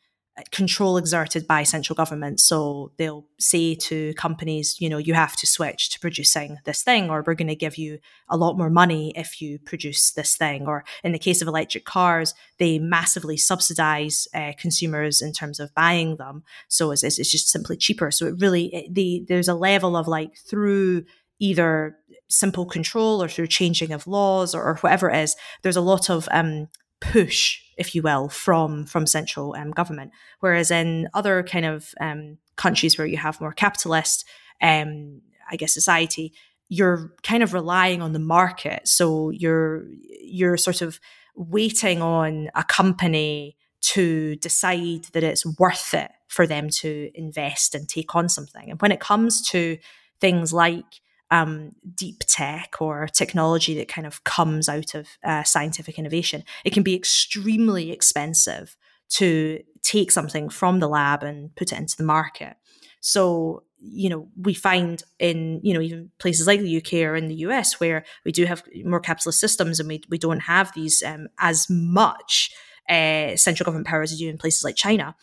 control exerted by central government. So they'll say to companies, you know, you have to switch to producing this thing, or we're going to give you a lot more money if you produce this thing. Or in the case of electric cars, they massively subsidize uh, consumers in terms of buying them. So it's, it's just simply cheaper. So it really, it, the, there's a level of like through either simple control or through changing of laws or, or whatever it is, there's a lot of um, push, if you will, from from central um, government. Whereas in other kind of um, countries where you have more capitalist, um, I guess, society, you're kind of relying on the market. So you're you're sort of waiting on a company to decide that it's worth it for them to invest and take on something. And when it comes to things like um, deep tech or technology that kind of comes out of uh, scientific innovation, it can be extremely expensive to take something from the lab and put it into the market. So, you know, we find in, you know, even places like the UK or in the US where we do have more capitalist systems and we, we don't have these um, as much uh, central government power as you do in places like China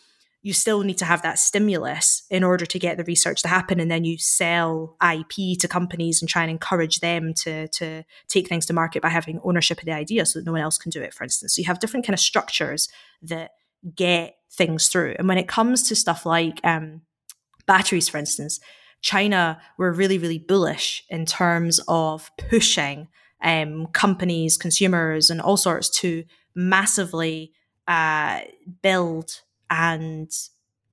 you still need to have that stimulus in order to get the research to happen and then you sell ip to companies and try and encourage them to to take things to market by having ownership of the idea so that no one else can do it for instance so you have different kind of structures that get things through. And when it comes to stuff like um, batteries, for instance, China were really, really bullish in terms of pushing um, companies, consumers, and all sorts to massively uh, build and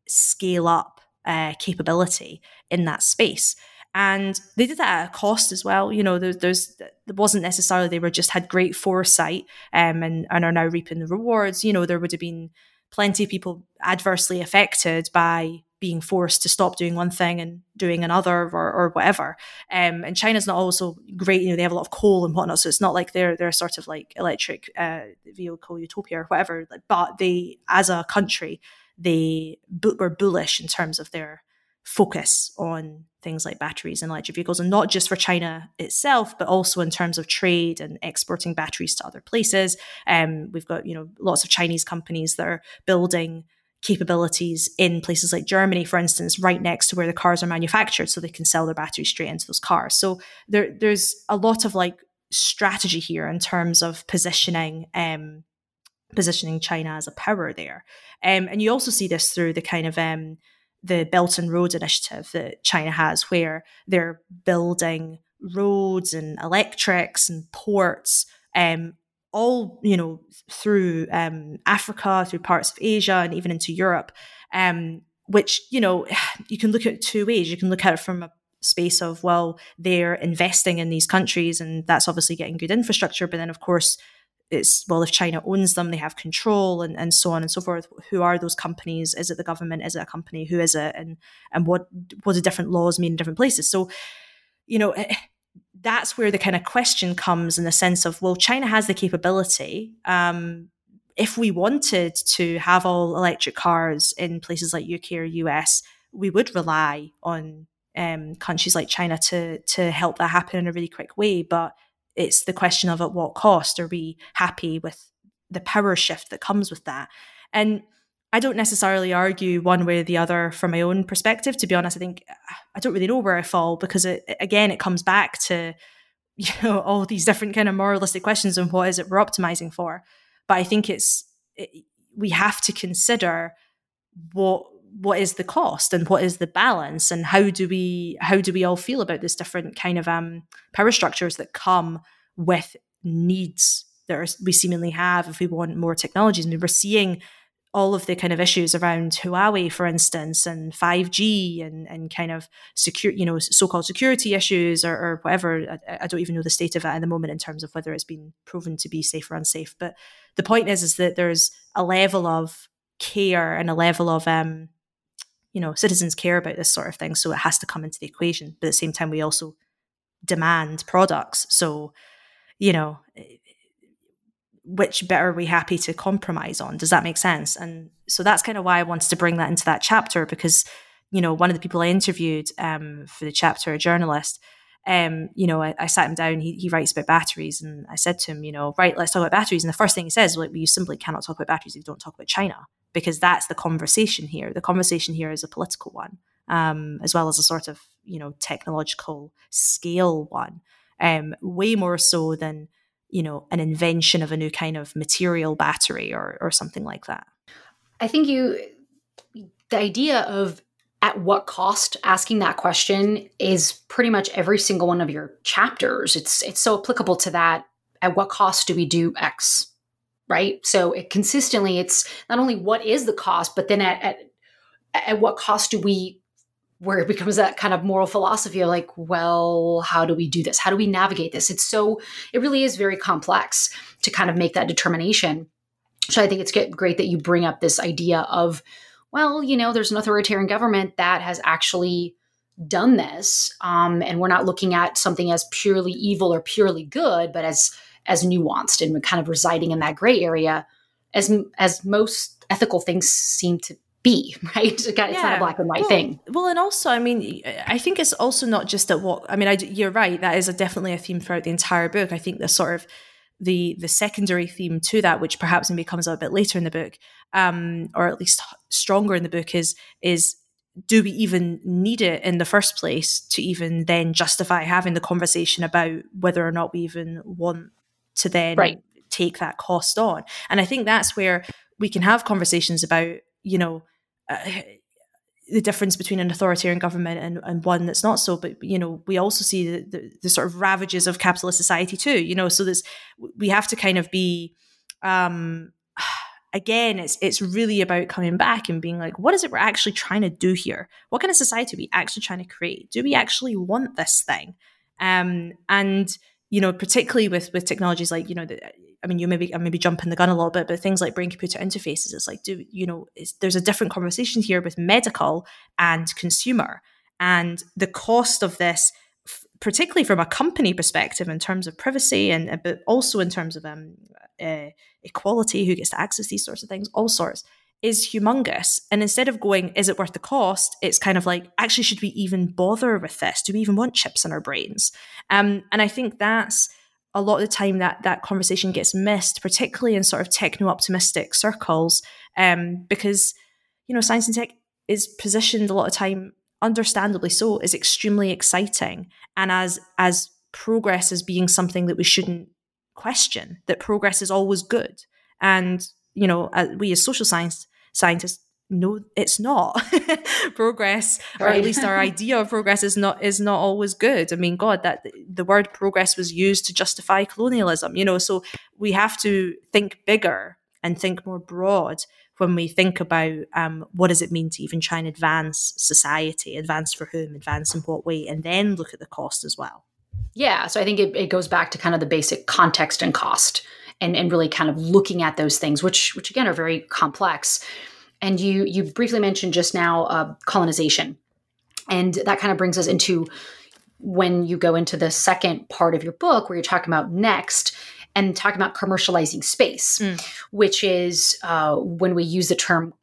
scale up uh, capability in that space. And they did that at a cost as well. You know, there's, there's there wasn't necessarily they were just had great foresight um, and, and are now reaping the rewards. You know, there would have been plenty of people adversely affected by being forced to stop doing one thing and doing another or, or whatever. Um, and China's not also great, you know, they have a lot of coal and whatnot. So it's not like they're, they're sort of like electric uh, vehicle utopia or whatever. But they, as a country, they were bullish in terms of their focus on things like batteries and electric vehicles, and not just for China itself, but also in terms of trade and exporting batteries to other places. Um, we've got you know lots of Chinese companies that are building capabilities in places like Germany, for instance, right next to where the cars are manufactured, so they can sell their batteries straight into those cars. So there, there's a lot of like strategy here in terms of positioning um, positioning China as a power there. Um, and you also see this through the kind of um, the Belt and Road Initiative that China has, where they're building roads and electrics and ports, um, all you know through um, Africa, through parts of Asia, and even into Europe. Um, which you know you can look at two ways. You can look at it from a space of well, they're investing in these countries, and that's obviously getting good infrastructure. But then, of course, it's well if china owns them they have control and, and so on and so forth who are those companies is it the government is it a company who is it and and what what do different laws mean in different places so you know eh, that's where the kind of question comes in the sense of well china has the capability um, if we wanted to have all electric cars in places like uk or us we would rely on um, countries like china to to help that happen in a really quick way. But it's the question of at what cost are we happy with the power shift that comes with that? And I don't necessarily argue one way or the other from my own perspective. To be honest, I think I don't really know where I fall because it, again, it comes back to you know all these different kind of moralistic questions and what is it we're optimizing for. But I think it's it, we have to consider what what is the cost and what is the balance and how do we how do we all feel about this different kind of um, power structures that come with needs that are, we seemingly have if we want more technologies. I mean, we're seeing all of the kind of issues around Huawei, for instance, and 5G and, and kind of secure, you know, so-called security issues or, or whatever. I, I, don't even know the state of it at the moment in terms of whether it's been proven to be safe or unsafe. But the point is, is that there's a level of care and a level of um, you know citizens care about this sort of thing so it has to come into the equation but at the same time we also demand products so you know which bit are we happy to compromise on does that make sense and so that's kind of why i wanted to bring that into that chapter because you know one of the people i interviewed um, for the chapter a journalist um, you know, I, I, sat him down. He, he writes about batteries, and I said to him, you know, right, let's talk about batteries. And the first thing he says, like, well, you simply cannot talk about batteries if you don't talk about China because that's the conversation here. The conversation here is a political one, um, as well as a sort of you know technological scale one, um, way more so than you know an invention of a new kind of material battery or or something like that. I think you the idea of at what cost asking that question is pretty much every single one of your chapters it's it's so applicable to that at what cost do we do x right? So it consistently, it's not only what is the cost, but then at, at at what cost do we where it becomes that kind of moral philosophy of like, well, how do we do this? How do we navigate this? It's so, it really is very complex to kind of make that determination. So I think it's great that you bring up this idea of, well, you know, there's an authoritarian government that has actually done this. Um, and we're not looking at something as purely evil or purely good, but as as nuanced and kind of residing in that gray area as as most ethical things seem to be right it's, yeah. not a black and white well, thing well and also i mean i think it's also not just at what i mean I, you're right that is a, definitely a theme throughout the entire book i think the sort of the the secondary theme to that which perhaps maybe comes out a bit later in the book um, or at least stronger in the book is is do we even need it in the first place to even then justify having the conversation about whether or not we even want to then right. take that cost on. And I think that's where we can have conversations about you know. Uh, the difference between an authoritarian government and, and one that's not so but you know we also see the, the, the sort of ravages of capitalist society too you know so this we have to kind of be um again it's it's really about coming back and being like what is it we're actually trying to do here what kind of society are we actually trying to create do we actually want this thing um and you know particularly with with technologies like you know the, I mean, you maybe I maybe jumping the gun a little bit, but things like brain computer interfaces, it's like, do you know, there's a different conversation here with medical and consumer, and the cost of this, particularly from a company perspective, in terms of privacy and but also in terms of um, uh, equality, who gets to access these sorts of things, all sorts, is humongous. And instead of going, is it worth the cost? It's kind of like, actually, should we even bother with this? Do we even want chips in our brains? Um, and I think that's a lot of the time that that conversation gets missed, particularly in sort of techno optimistic circles, um, because you know science and tech is positioned a lot of time, understandably so, is extremely exciting, and as as progress as being something that we shouldn't question. That progress is always good, and you know, we as social science scientists no it's not. Progress right. or at least our idea of progress is not is not always good. I mean god that the word progress was used to justify colonialism you know so we have to think bigger and think more broad when we think about um, what does it mean to even try and advance society advance for whom advance in what way and then look at the cost as well. Yeah so i think it, it goes back to kind of the basic context and cost and, and really kind of looking at those things which which again are very complex and you you briefly mentioned just now uh, colonization, and that kind of brings us into when you go into the second part of your book where you're talking about next and talking about commercializing space, mm. which is uh, when we use the term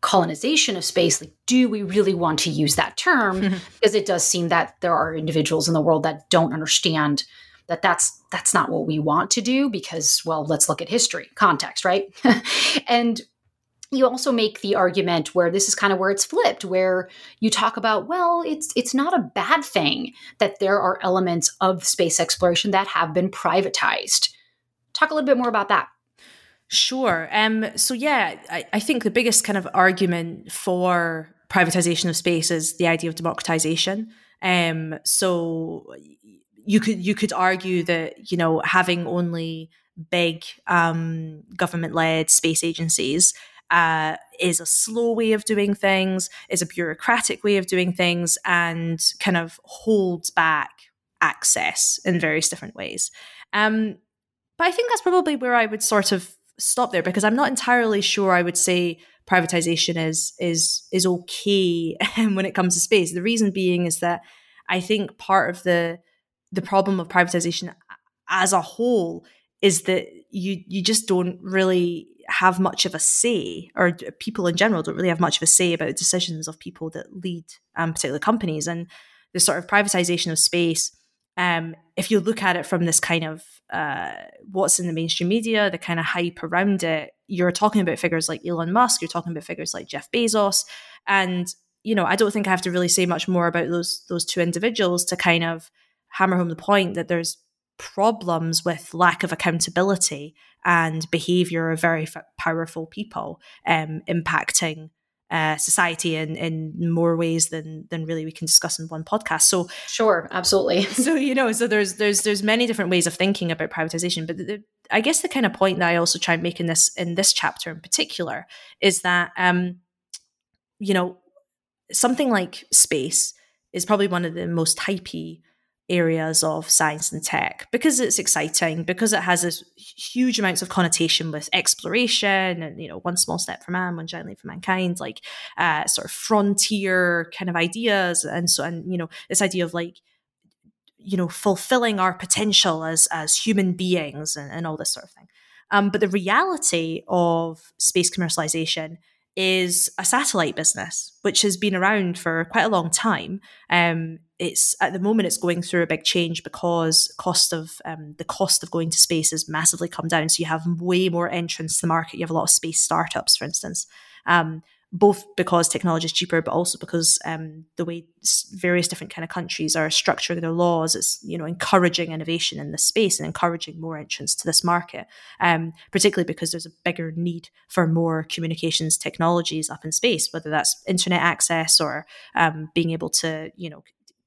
colonization of space like do we really want to use that term? Because it does seem that there are individuals in the world that don't understand that that's that's not what we want to do because well let's look at history context right? And you also make the argument where this is kind of where it's flipped where you talk about well it's it's not a bad thing that there are elements of space exploration that have been privatized. Talk a little bit more about that. Sure um so yeah I, I think the biggest kind of argument for privatization of space is the idea of democratization. Um so you could you could argue that you know having only big um, government led space agencies uh, is a slow way of doing things, is a bureaucratic way of doing things, and kind of holds back access in various different ways. Um, but I think that's probably where I would sort of stop there because I'm not entirely sure I would say privatization is is is okay when it comes to space. The reason being is that I think part of the the problem of privatization as a whole is that you you just don't really have much of a say, or people in general don't really have much of a say about decisions of people that lead um, particular companies. And the sort of privatization of space, um, if you look at it from this kind of uh, what's in the mainstream media, the kind of hype around it, you're talking about figures like Elon Musk, you're talking about figures like Jeff Bezos, and you know I don't think I have to really say much more about those those two individuals to kind of hammer home the point that there's problems with lack of accountability and behavior of very f- powerful people um, impacting uh, society in, in more ways than than really we can discuss in one podcast. So sure, absolutely. So you know, so there's there's there's many different ways of thinking about privatization, but the, the, I guess the kind of point that I also try and make in this in this chapter in particular is that um, you know something like space is probably one of the most hypey areas of science and tech because it's exciting because it has this huge amounts of connotation with exploration and you know one small step for man one giant leap for mankind like uh, sort of frontier kind of ideas and so and you know this idea of like you know fulfilling our potential as as human beings and, and all this sort of thing. Um, but the reality of space commercialization is a satellite business, which has been around for quite a long time. Um, it's at the moment it's going through a big change because cost of um, the cost of going to space has massively come down. So you have way more entrants to the market. You have a lot of space startups, for instance. Um, both because technology is cheaper, but also because um, the way various different kind of countries are structuring their laws is, you know, encouraging innovation in this space and encouraging more entrance to this market. Um, particularly because there's a bigger need for more communications technologies up in space, whether that's internet access or um, being able to, you know,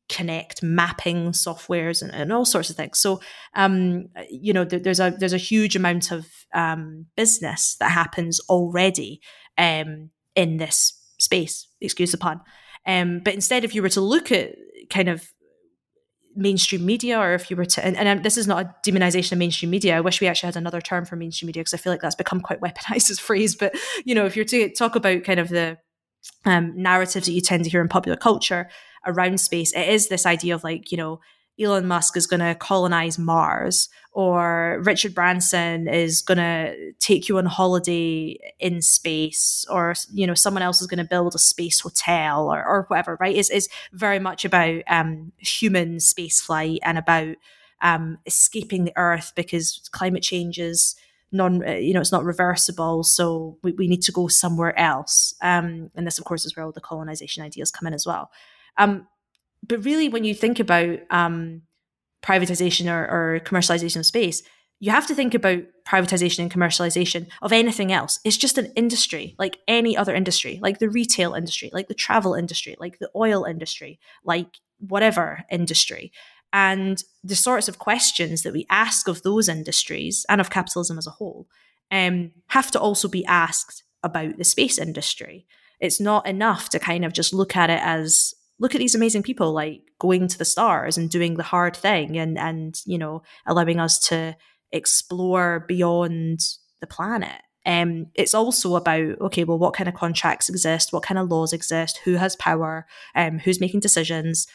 connect mapping softwares and, and all sorts of things. So, um, you know, there, there's a there's a huge amount of um, business that happens already um, in this space. Excuse the pun. Um, but instead, if you were to look at kind of mainstream media, or if you were to, and, and this is not a demonization of mainstream media. I wish we actually had another term for mainstream media because I feel like that's become quite weaponized as phrase. But you know, if you're to talk about kind of the um, narratives that you tend to hear in popular culture around space, it is this idea of like, you know, Elon Musk is going to colonize Mars, or Richard Branson is going to take you on holiday in space, or you know someone else is going to build a space hotel, or, or whatever. Right? Is is very much about um, human space flight and about um, escaping the Earth because climate change is non, uh, you know, it's not reversible. So we, we need to go somewhere else. Um, and this, of course, is where all the colonization ideas come in as well. Um, but really, when you think about um, privatization or, or commercialization of space, you have to think about privatization and commercialization of anything else. It's just an industry like any other industry, like the retail industry, like the travel industry, like the oil industry, like whatever industry. And the sorts of questions that we ask of those industries and of capitalism as a whole um, have to also be asked about the space industry. It's not enough to kind of just look at it as look at these amazing people like going to the stars and doing the hard thing and and you know allowing us to explore beyond the planet. Um, it's also about okay well what kind of contracts exist? What kind of laws exist? Who has power? Um, who's making decisions?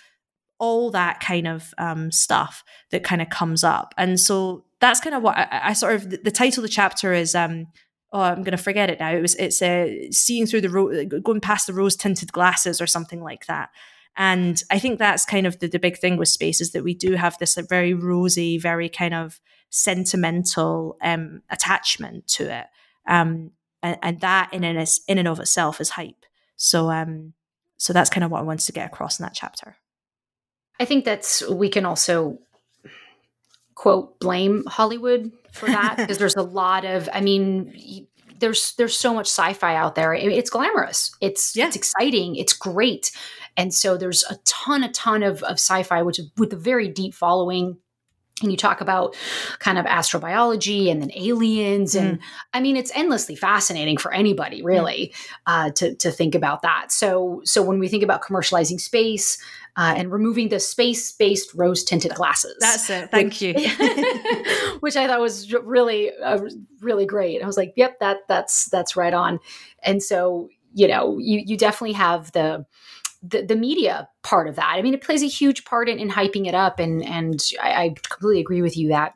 All that kind of um, stuff that kind of comes up. And so that's kind of what I, I sort of the, the, title of the chapter is um, oh i'm going to forget it now. It was it's uh, seeing through the ro- going past the rose tinted glasses or something like that and i think that's kind of the, the big thing with space is that we do have this like, very rosy very kind of sentimental um, attachment to it. Um, and, and, that in and, in and of itself is hype. So um, so that's kind of what i wanted to get across in that chapter. I think that's we can also quote blame hollywood for that because there's a lot of i mean there's there's so much sci-fi out there. It's glamorous. It's yeah. it's exciting. It's great. And so there's a ton a ton of, of sci-fi which with a very deep following and you talk about kind of astrobiology and then aliens. And mm. i mean it's endlessly fascinating for anybody really uh, to, to think about that. So so when we think about commercializing space uh, and removing the space-based rose-tinted glasses that's it. thank which, you. which i thought was really uh, really great. I was like yep that that's that's right on. And so you know you you definitely have the the, the media part of that. I mean, it plays a huge part in, in hyping it up, and and I, I completely agree with you that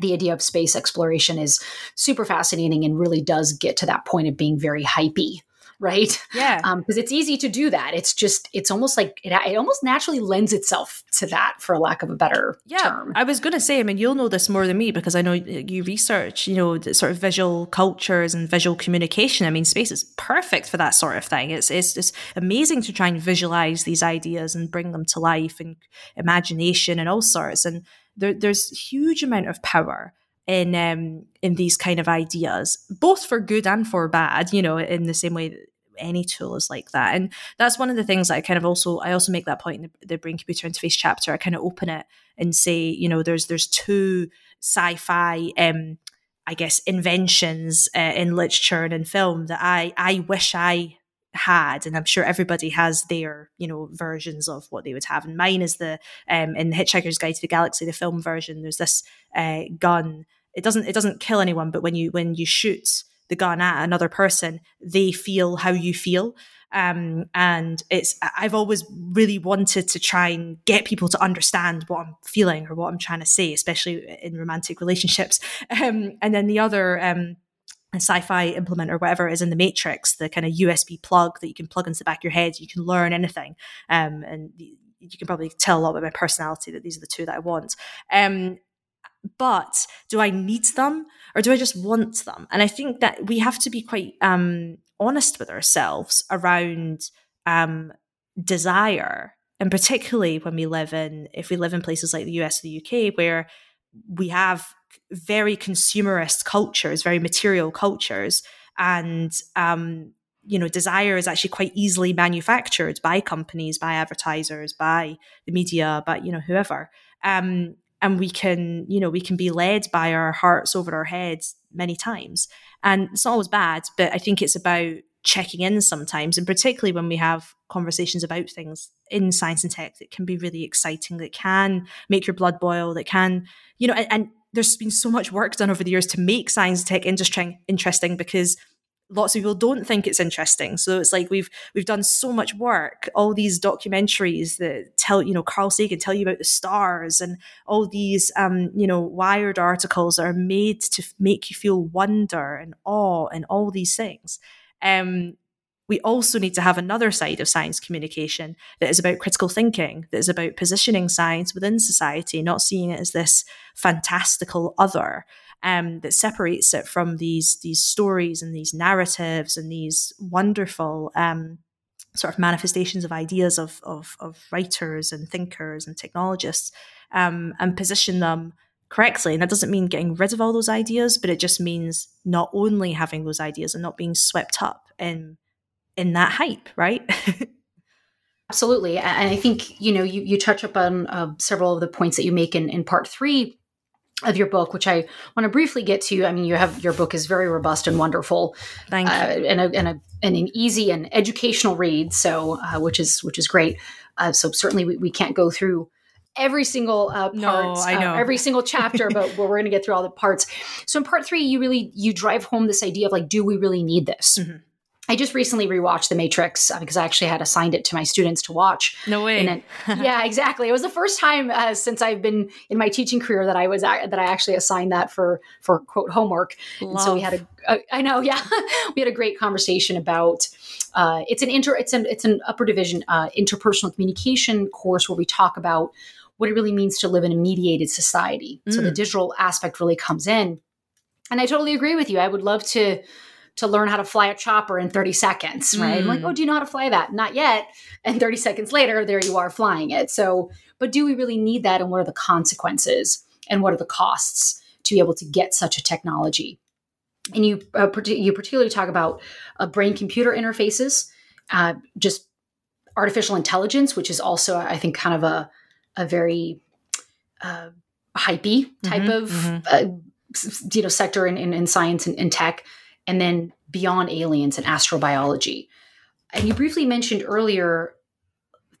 the idea of space exploration is super fascinating and really does get to that point of being very hypey right? Yeah. Because um, it's easy to do that. It's just, it's almost like it, it almost naturally lends itself to that, for lack of a better yeah, term. I was going to say, I mean, you'll know this more than me because I know you research, you know, sort of visual cultures and visual communication. I mean, space is perfect for that sort of thing. It's, it's, it's amazing to try and visualize these ideas and bring them to life and imagination and all sorts. And there, there's huge amount of power in um, in these kind of ideas, both for good and for bad. You know, in the same way any tool is like that, and that's one of the things that I kind of also I also make that point in the, the brain computer interface chapter. I kind of open it and say, you know, there's there's two sci-fi. Um, I guess inventions uh, in literature and in film that I I wish I had and i'm sure everybody has their you know versions of what they would have and mine is the um in the hitchhiker's guide to the galaxy the film version there's this uh, gun it doesn't it doesn't kill anyone but when you when you shoot the gun at another person they feel how you feel. Um, and it's i've always really wanted to try and get people to understand what i'm feeling or what i'm trying to say especially in romantic relationships. Um, and then the other um, sci-fi implement or whatever is in the matrix the kind of usb plug that you can plug into the back of your head. You can learn anything. Um, and you can probably tell a lot about my personality that these are the two that i want. Um, but do I need them or do I just want them? And I think that we have to be quite um, honest with ourselves around um, desire, and particularly when we live in, if we live in places like the US or the UK, where we have very consumerist cultures, very material cultures, and um, you know, desire is actually quite easily manufactured by companies, by advertisers, by the media, by you know whoever. Um, and we can, you know, we can be led by our hearts over our heads many times, and it's not always bad. But I think it's about checking in sometimes, and particularly when we have conversations about things in science and tech that can be really exciting, that can make your blood boil, that can, you know, and, and there's been so much work done over the years to make science and tech interesting, interesting because lots of people don't think it's interesting. So it's like we've we've done so much work all these documentaries that tell you know carl sagan tell you about the stars and all these um you know wired articles are made to make you feel wonder and awe and all these things. Um we also need to have another side of science communication that is about critical thinking, that is about positioning science within society, not seeing it as this fantastical other um, that separates it from these these stories and these narratives and these wonderful um, sort of manifestations of ideas of, of, of writers and thinkers and technologists um, and position them correctly. And that doesn't mean getting rid of all those ideas, but it just means not only having those ideas and not being swept up in in that hype, right? Absolutely. And I think, you know, you, you touch upon uh, several of the points that you make in, in part three of your book, which I want to briefly get to. I mean, you have your book is very robust and wonderful, thank you, uh, and, a, and, a, and an easy and educational read. So, uh, which is which is great. Uh, so certainly we, we can't go through every single uh, part, no, I uh, know. every single chapter, but we're going to get through all the parts. So in part three, you really you drive home this idea of like, do we really need this? Mm-hmm. I just recently rewatched The Matrix uh, because I actually had assigned it to my students to watch. No way. It, yeah, exactly. It was the first time uh, since I've been in my teaching career that I was that I actually assigned that for for quote homework. Love. And so we had a, a I know, yeah, we had a great conversation about. Uh, it's an inter it's an it's an upper division uh, interpersonal communication course where we talk about what it really means to live in a mediated society. Mm. So the mm. digital aspect really comes in, and I totally agree with you. I would love to to learn how to fly a chopper in 30 seconds, right? Mm. like, oh, do you know how to fly that? Not yet. And 30 seconds later, there you are flying it. So, but do we really need that? And what are the consequences? And what are the costs to be able to get such a technology? And you, uh, you particularly talk about uh, brain computer interfaces, uh, just artificial intelligence, which is also, I think, kind of a, a very uh, hypey type mm-hmm, of mm-hmm. Uh, you know sector in, in, in science and in tech and then beyond aliens and astrobiology. And you briefly mentioned earlier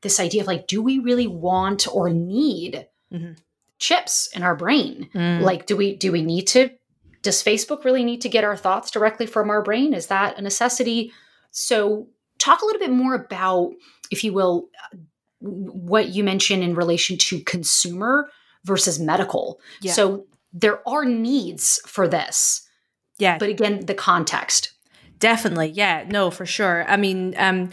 this idea of like, do we really want or need mm-hmm. chips in our brain? Mm. Like, do we do we need to? Does Facebook really need to get our thoughts directly from our brain? Is that a necessity? So, talk a little bit more about, if you will, what you mentioned in relation to consumer versus medical. Yeah. So, there are needs for this yeah. But again, the context. Definitely. Yeah. No, for sure. I mean, um,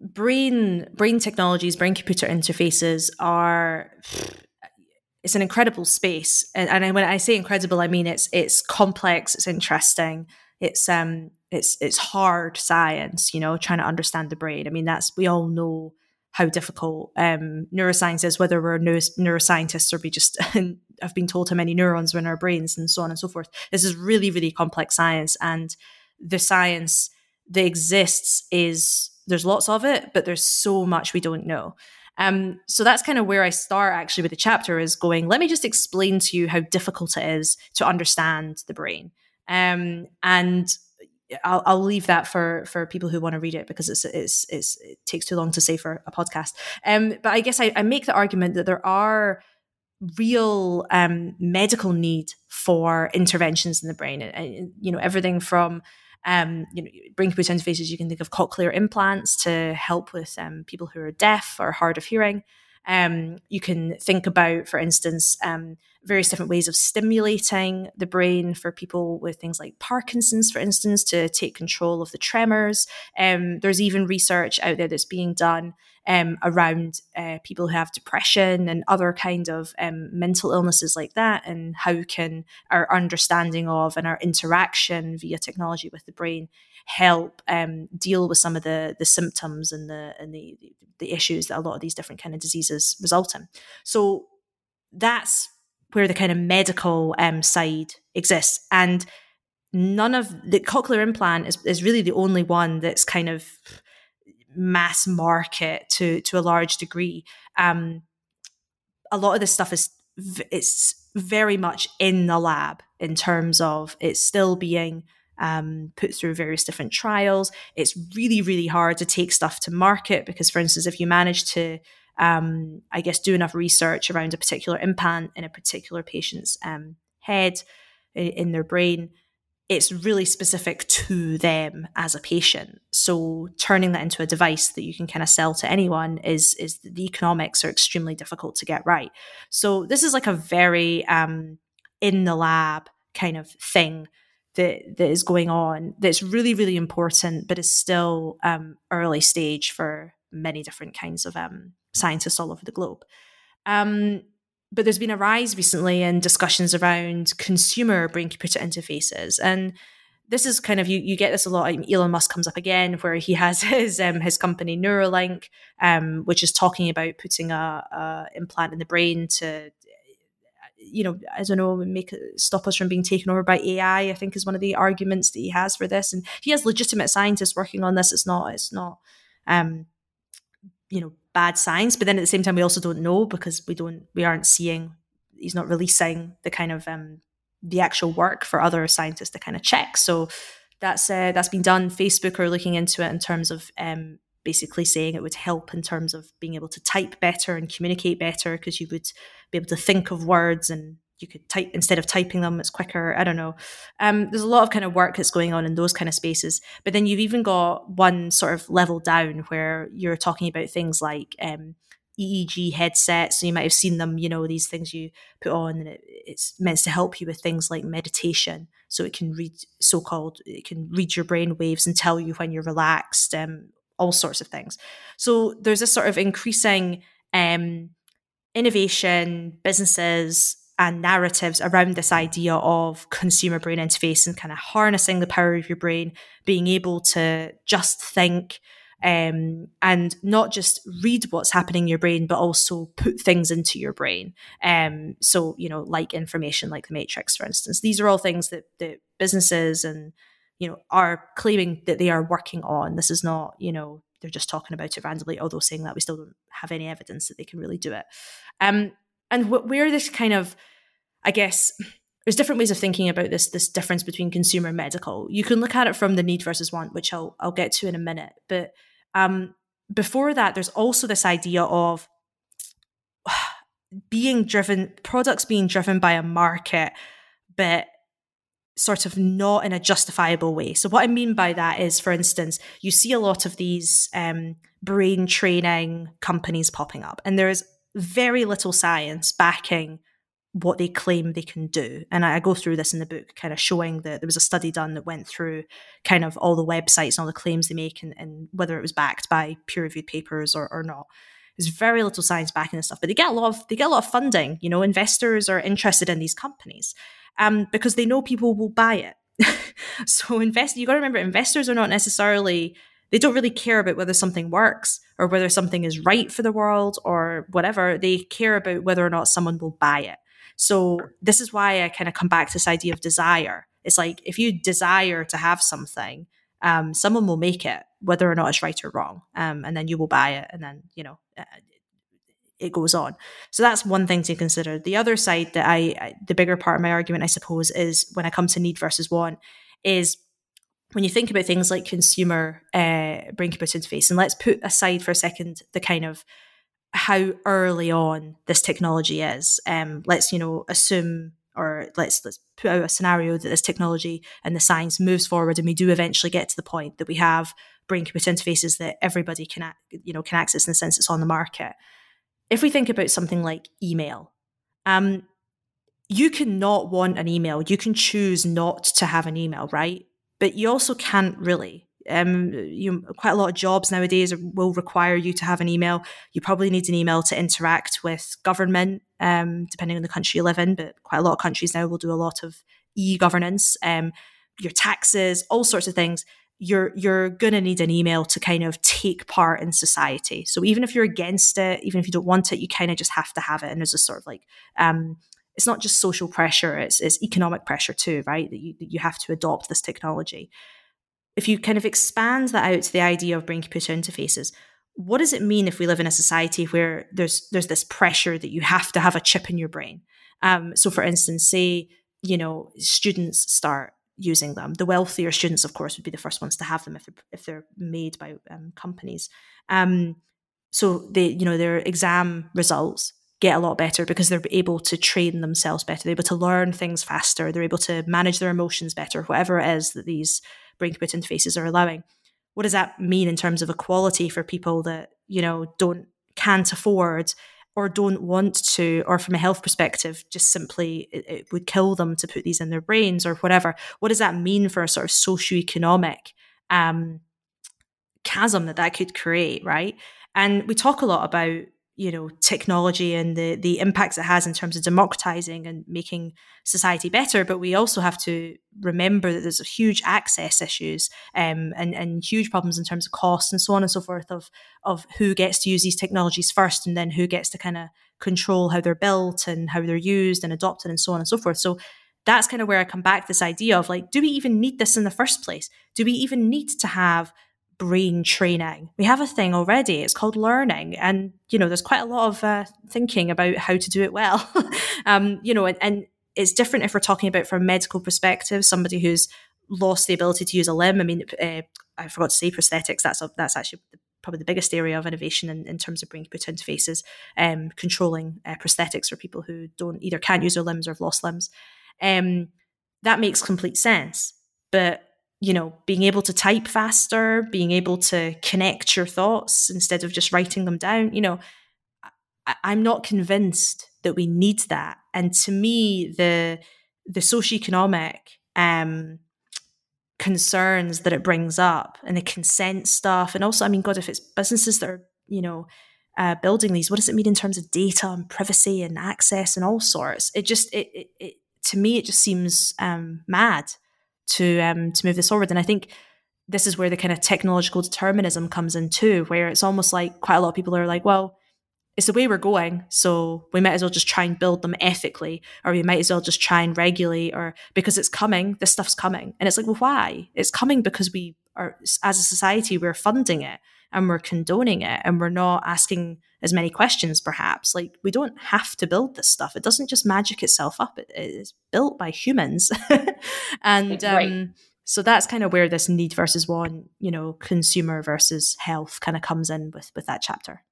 brain brain technologies, brain computer interfaces are it's an incredible space. And, and when I say incredible, I mean it's it's complex, it's interesting, it's um it's it's hard science, you know, trying to understand the brain. I mean, that's we all know how difficult um, neuroscience is, whether we're neuro- neuroscientists or we just have been told how many neurons are in our brains and so on and so forth. This is really, really complex science. And the science that exists is there's lots of it, but there's so much we don't know. Um, so that's kind of where I start actually with the chapter is going, let me just explain to you how difficult it is to understand the brain. Um, and I'll, I'll leave that for for people who want to read it because it's, it's, it's it takes too long to say for a podcast. Um, but I guess I, I make the argument that there are real um, medical need for interventions in the brain, and, and you know everything from um, you know, brain computer interfaces. You can think of cochlear implants to help with um, people who are deaf or hard of hearing. Um, you can think about, for instance, um, various different ways of stimulating the brain for people with things like Parkinson's, for instance, to take control of the tremors. Um, there's even research out there that's being done um, around uh, people who have depression and other kind of um, mental illnesses like that, and how can our understanding of and our interaction via technology with the brain help um, deal with some of the the symptoms and the and the the issues that a lot of these different kind of diseases result in. So that's where the kind of medical um, side exists. And none of the cochlear implant is, is really the only one that's kind of mass market to to a large degree. Um, a lot of this stuff is it's very much in the lab in terms of it's still being um, put through various different trials. It's really really hard to take stuff to market because, for instance, if you manage to um, I guess, do enough research around a particular implant in a particular patient's um, head, in their brain, it's really specific to them as a patient. So turning that into a device that you can kind of sell to anyone is is the economics are extremely difficult to get right. So this is like a very um, in the lab kind of thing that that is going on. That's really really important, but is still um, early stage for many different kinds of um, scientists all over the globe. Um, but there's been a rise recently in discussions around consumer brain computer interfaces. And this is kind of you, you get this a lot. Elon Musk comes up again, where he has his um, his company Neuralink, um, which is talking about putting a, a, implant in the brain to, you know, I don't know, make stop us from being taken over by AI. I think is one of the arguments that he has for this, and he has legitimate scientists working on this. It's not it's not um, you know bad science but then at the same time we also don't know because we don't we aren't seeing he's not releasing the kind of um the actual work for other scientists to kind of check so that's uh, that's been done facebook are looking into it in terms of um basically saying it would help in terms of being able to type better and communicate better because you would be able to think of words and you could type instead of typing them it's quicker i don't know. Um, there's a lot of kind of work that's going on in those kind of spaces but then you've even got one sort of level down where you're talking about things like um, eeg headsets so you might have seen them you know these things you put on and it, it's meant to help you with things like meditation. So it can read so-called it can read your brain waves and tell you when you're relaxed um, all sorts of things so there's this sort of increasing um, innovation businesses and narratives around this idea of consumer brain interface and kind of harnessing the power of your brain, being able to just think um, and not just read what's happening in your brain, but also put things into your brain. Um, so, you know, like information like the Matrix, for instance. These are all things that, that businesses and, you know, are claiming that they are working on. This is not, you know, they're just talking about it randomly, although saying that we still don't have any evidence that they can really do it. Um, and wh- where this kind of I guess there's different ways of thinking about this this difference between consumer and medical. You can look at it from the need versus want, which I'll I'll get to in a minute. But um, before that, there's also this idea of being driven products being driven by a market, but sort of not in a justifiable way. So what I mean by that is, for instance, you see a lot of these um, brain training companies popping up, and there is very little science backing what they claim they can do. And I, I, go through this in the book, kind of showing that there was a study done that went through kind of all the websites and all the claims they make and, and whether it was backed by peer reviewed papers or, or not. There's very little science backing this stuff, but they get a lot of they get a lot of funding. You know, investors are interested in these companies um, because they know people will buy it. so invest you got to remember investors are not necessarily they don't really care about whether something works or whether something is right for the world or whatever. They care about whether or not someone will buy it. So this is why I kind of come back to this idea of desire. It's like if you desire to have something, um, someone will make it, whether or not it's right or wrong, um, and then you will buy it, and then you know uh, it goes on. So that's one thing to consider. The other side that I, I, the bigger part of my argument, I suppose, is when I come to need versus want, is when you think about things like consumer uh, brain computer interface, and let's put aside for a second the kind of how early on this technology is. Um, let's you know assume or let's let's put out a scenario that this technology and the science moves forward and we do eventually get to the point that we have brain computer interfaces that everybody can you know can access in the sense it's on the market. If we think about something like email, um, you can not want an email. You can choose not to have an email, right? But you also can't really. Um, you quite a lot of jobs nowadays will require you to have an email. You probably need an email to interact with government, um, depending on the country you live in. But quite a lot of countries now will do a lot of e-governance, um, your taxes, all sorts of things you're you're going to need an email to kind of take part in society. So even if you're against it, even if you don't want it, you kind of just have to have it. And there's a sort of like um, it's not just social pressure; it's, it's economic pressure too, right? That you you have to adopt this technology. If you kind of expand that out to the idea of brain computer interfaces, what does it mean if we live in a society where there's there's this pressure that you have to have a chip in your brain? Um, so, for instance, say you know students start using them. The wealthier students, of course, would be the first ones to have them if they're, if they're made by um, companies. Um, so they, you know, their exam results get a lot better because they're able to train themselves better. They're able to learn things faster. They're able to manage their emotions better, whatever it is that these brain computer interfaces are allowing. What does that mean in terms of equality for people that, you know, don't can't afford or don't want to, or from a health perspective, just simply it, it, would kill them to put these in their brains or whatever. What does that mean for a sort of socioeconomic um, chasm that that could create, right? And we talk a lot about you know technology and the the impacts it has in terms of democratizing and making society better but we also have to remember that there's huge access issues um, and and huge problems in terms of cost and so on and so forth of of who gets to use these technologies first and then who gets to kind of control how they're built and how they're used and adopted and so on and so forth so that's kind of where I come back to this idea of like, do we even need this in the first place? Do we even need to have brain training. We have a thing already. It's called learning, and you know, there's quite a lot of uh, thinking about how to do it well. um, you know, and, and, it's different if we're talking about from a medical perspective, somebody who's lost the ability to use a limb. I mean, uh, I forgot to say prosthetics. That's a, that's actually probably the biggest area of innovation in, in terms of brain computer interfaces, um, controlling uh, prosthetics for people who don't either can't use their limbs or have lost limbs. Um, that makes complete sense, but you know, being able to type faster, being able to connect your thoughts instead of just writing them down, you know, I, I'm not convinced that we need that. And to me, the the socioeconomic um, concerns that it brings up and the consent stuff, and also, I mean, God, if it's businesses that are, you know, uh, building these, what does it mean in terms of data and privacy and access and all sorts? It just, it, it, it to me, it just seems um, mad to um, to move this forward. And I think this is where the kind of technological determinism comes in too, where it's almost like quite a lot of people are like, well, it's the way we're going, so we might as well just try and build them ethically, or we might as well just try and regulate, or because it's coming, this stuff's coming, and it's like, well, why? It's coming because we are, as a society, we're funding it and we're condoning it, and we're not asking as many questions, perhaps. Like, we don't have to build this stuff. It doesn't just magic itself up, it is built by humans. and um, right. so that's kind of where this need versus want, you know, consumer versus health kind of comes in with, with that chapter.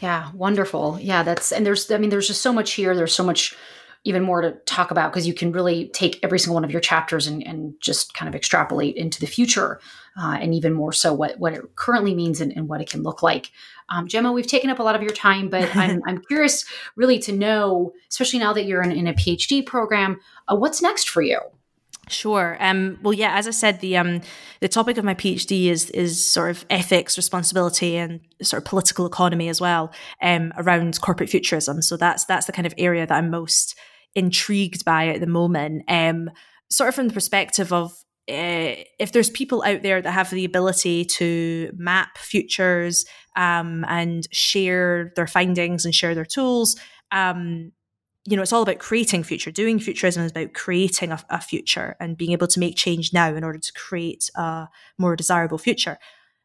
Yeah, wonderful. Yeah, that's, and there's, I mean, there's just so much here. There's so much even more to talk about because you can really take every single one of your chapters and, and just kind of extrapolate into the future uh, and even more so what, what it currently means and, and what it can look like. Um, Gemma, we've taken up a lot of your time, but I'm, I'm curious really to know, especially now that you're in, in a PhD program, uh, what's next for you? Sure. Um, well, yeah. As I said, the um, the topic of my PhD is is sort of ethics, responsibility, and sort of political economy as well um, around corporate futurism. So that's that's the kind of area that I'm most intrigued by at the moment. Um, sort of from the perspective of uh, if there's people out there that have the ability to map futures um, and share their findings and share their tools, um, you know, it's all about creating future. Doing futurism is about creating a, a, future and being able to make change now in order to create a more desirable future.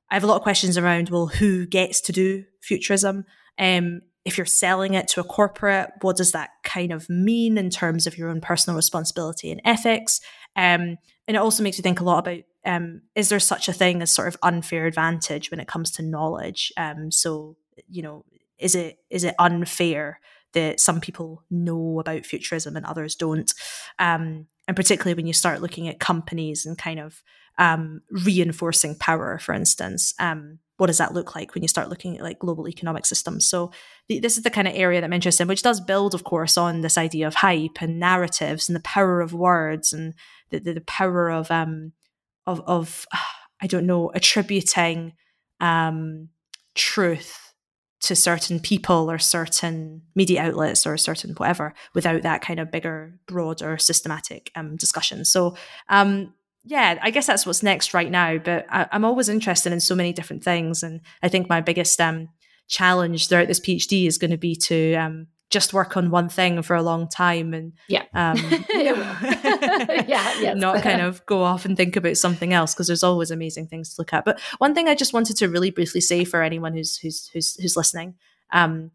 I have a lot of questions around, well, who gets to do futurism? Um, if you're selling it to a corporate, what does that kind of mean in terms of your own personal responsibility and ethics? Um, and it also makes you think a lot about um, is there such a thing as sort of unfair advantage when it comes to knowledge? Um, so you know, is it is it unfair that some people know about futurism and others don't? Um, and particularly when you start looking at companies and kind of um, reinforcing power, for instance. Um, what does that look like when you start looking at like global economic systems? So the, this is the kind of area that i'm interested in which does build of course on this idea of hype and narratives and the power of words and the, the, the power of um of of i don't know attributing um truth to certain people or certain media outlets or certain whatever without that kind of bigger broader systematic um, discussion. So um, yeah, I guess that's what's next right now. But I, am always interested in so many different things, and I think my biggest um, challenge throughout this PhD is going to be to um, just work on one thing for a long time, and yeah, um, yeah, yes. not kind of go off and think about something else because there's always amazing things to look at. But one thing I just wanted to really briefly say for anyone who's who's who's, who's listening, um,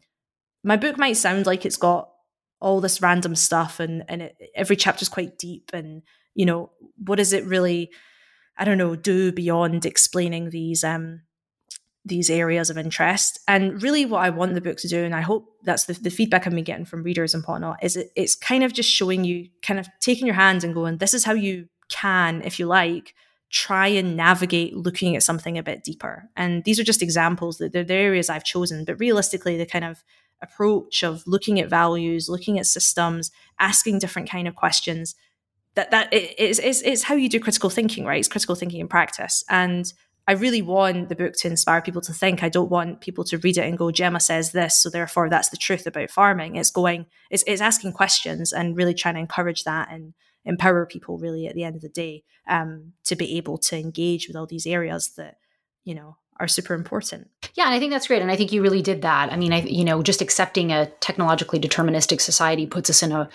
my book might sound like it's got all this random stuff, and and it, every chapter is quite deep and you know, what does it really, I don't know, do beyond explaining these um these areas of interest? And really what I want the book to do, and I hope that's the, the feedback I've been getting from readers and whatnot, is it, it's kind of just showing you, kind of taking your hands and going, this is how you can, if you like, try and navigate looking at something a bit deeper. And these are just examples that they're the areas I've chosen, but realistically, the kind of approach of looking at values, looking at systems, asking different kind of questions that that is is is how you do critical thinking, right? It's critical thinking in practice, and I really want the book to inspire people to think. I don't want people to read it and go, Gemma says this, so therefore that's the truth about farming. It's going, it's, it's asking questions and really trying to encourage that and empower people really at the end of the day um, to be able to engage with all these areas that, you know, are super important. Yeah, and I think that's great. And I think you really did that. I mean, I, you know, just accepting a technologically deterministic society puts us in a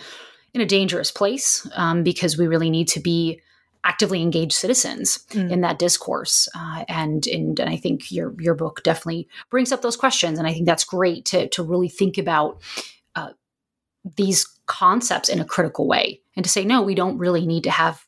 in a dangerous place um, because we really need to be actively engaged citizens mm. in that discourse. Uh, and, and and I think your your book definitely brings up those questions, and I think that's great to to really think about uh, these concepts in a critical way and to say no, we don't really need to have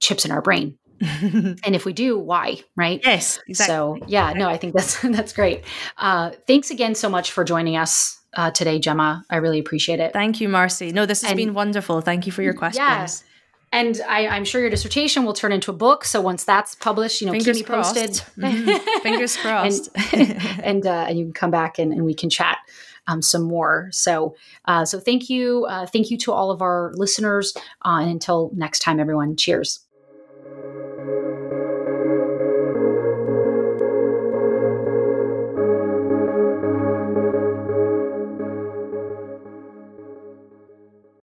chips in our brain. and if we do, why? Right? Yes. Exactly. So yeah, no, I think that's that's great. Uh, thanks again so much for joining us uh, today, Gemma. I really appreciate it. Thank you, Marcy. No, this has and, been wonderful. Thank you for your questions. Yes. And I, am sure your dissertation will turn into a book. So once that's published, you know, Fingers keep me posted. Mm-hmm. Fingers crossed. and and, uh, and, you can come back and, and we can chat um, some more. So uh, so thank you, uh, thank you to all of our listeners. Uh, and until next time, everyone. Cheers.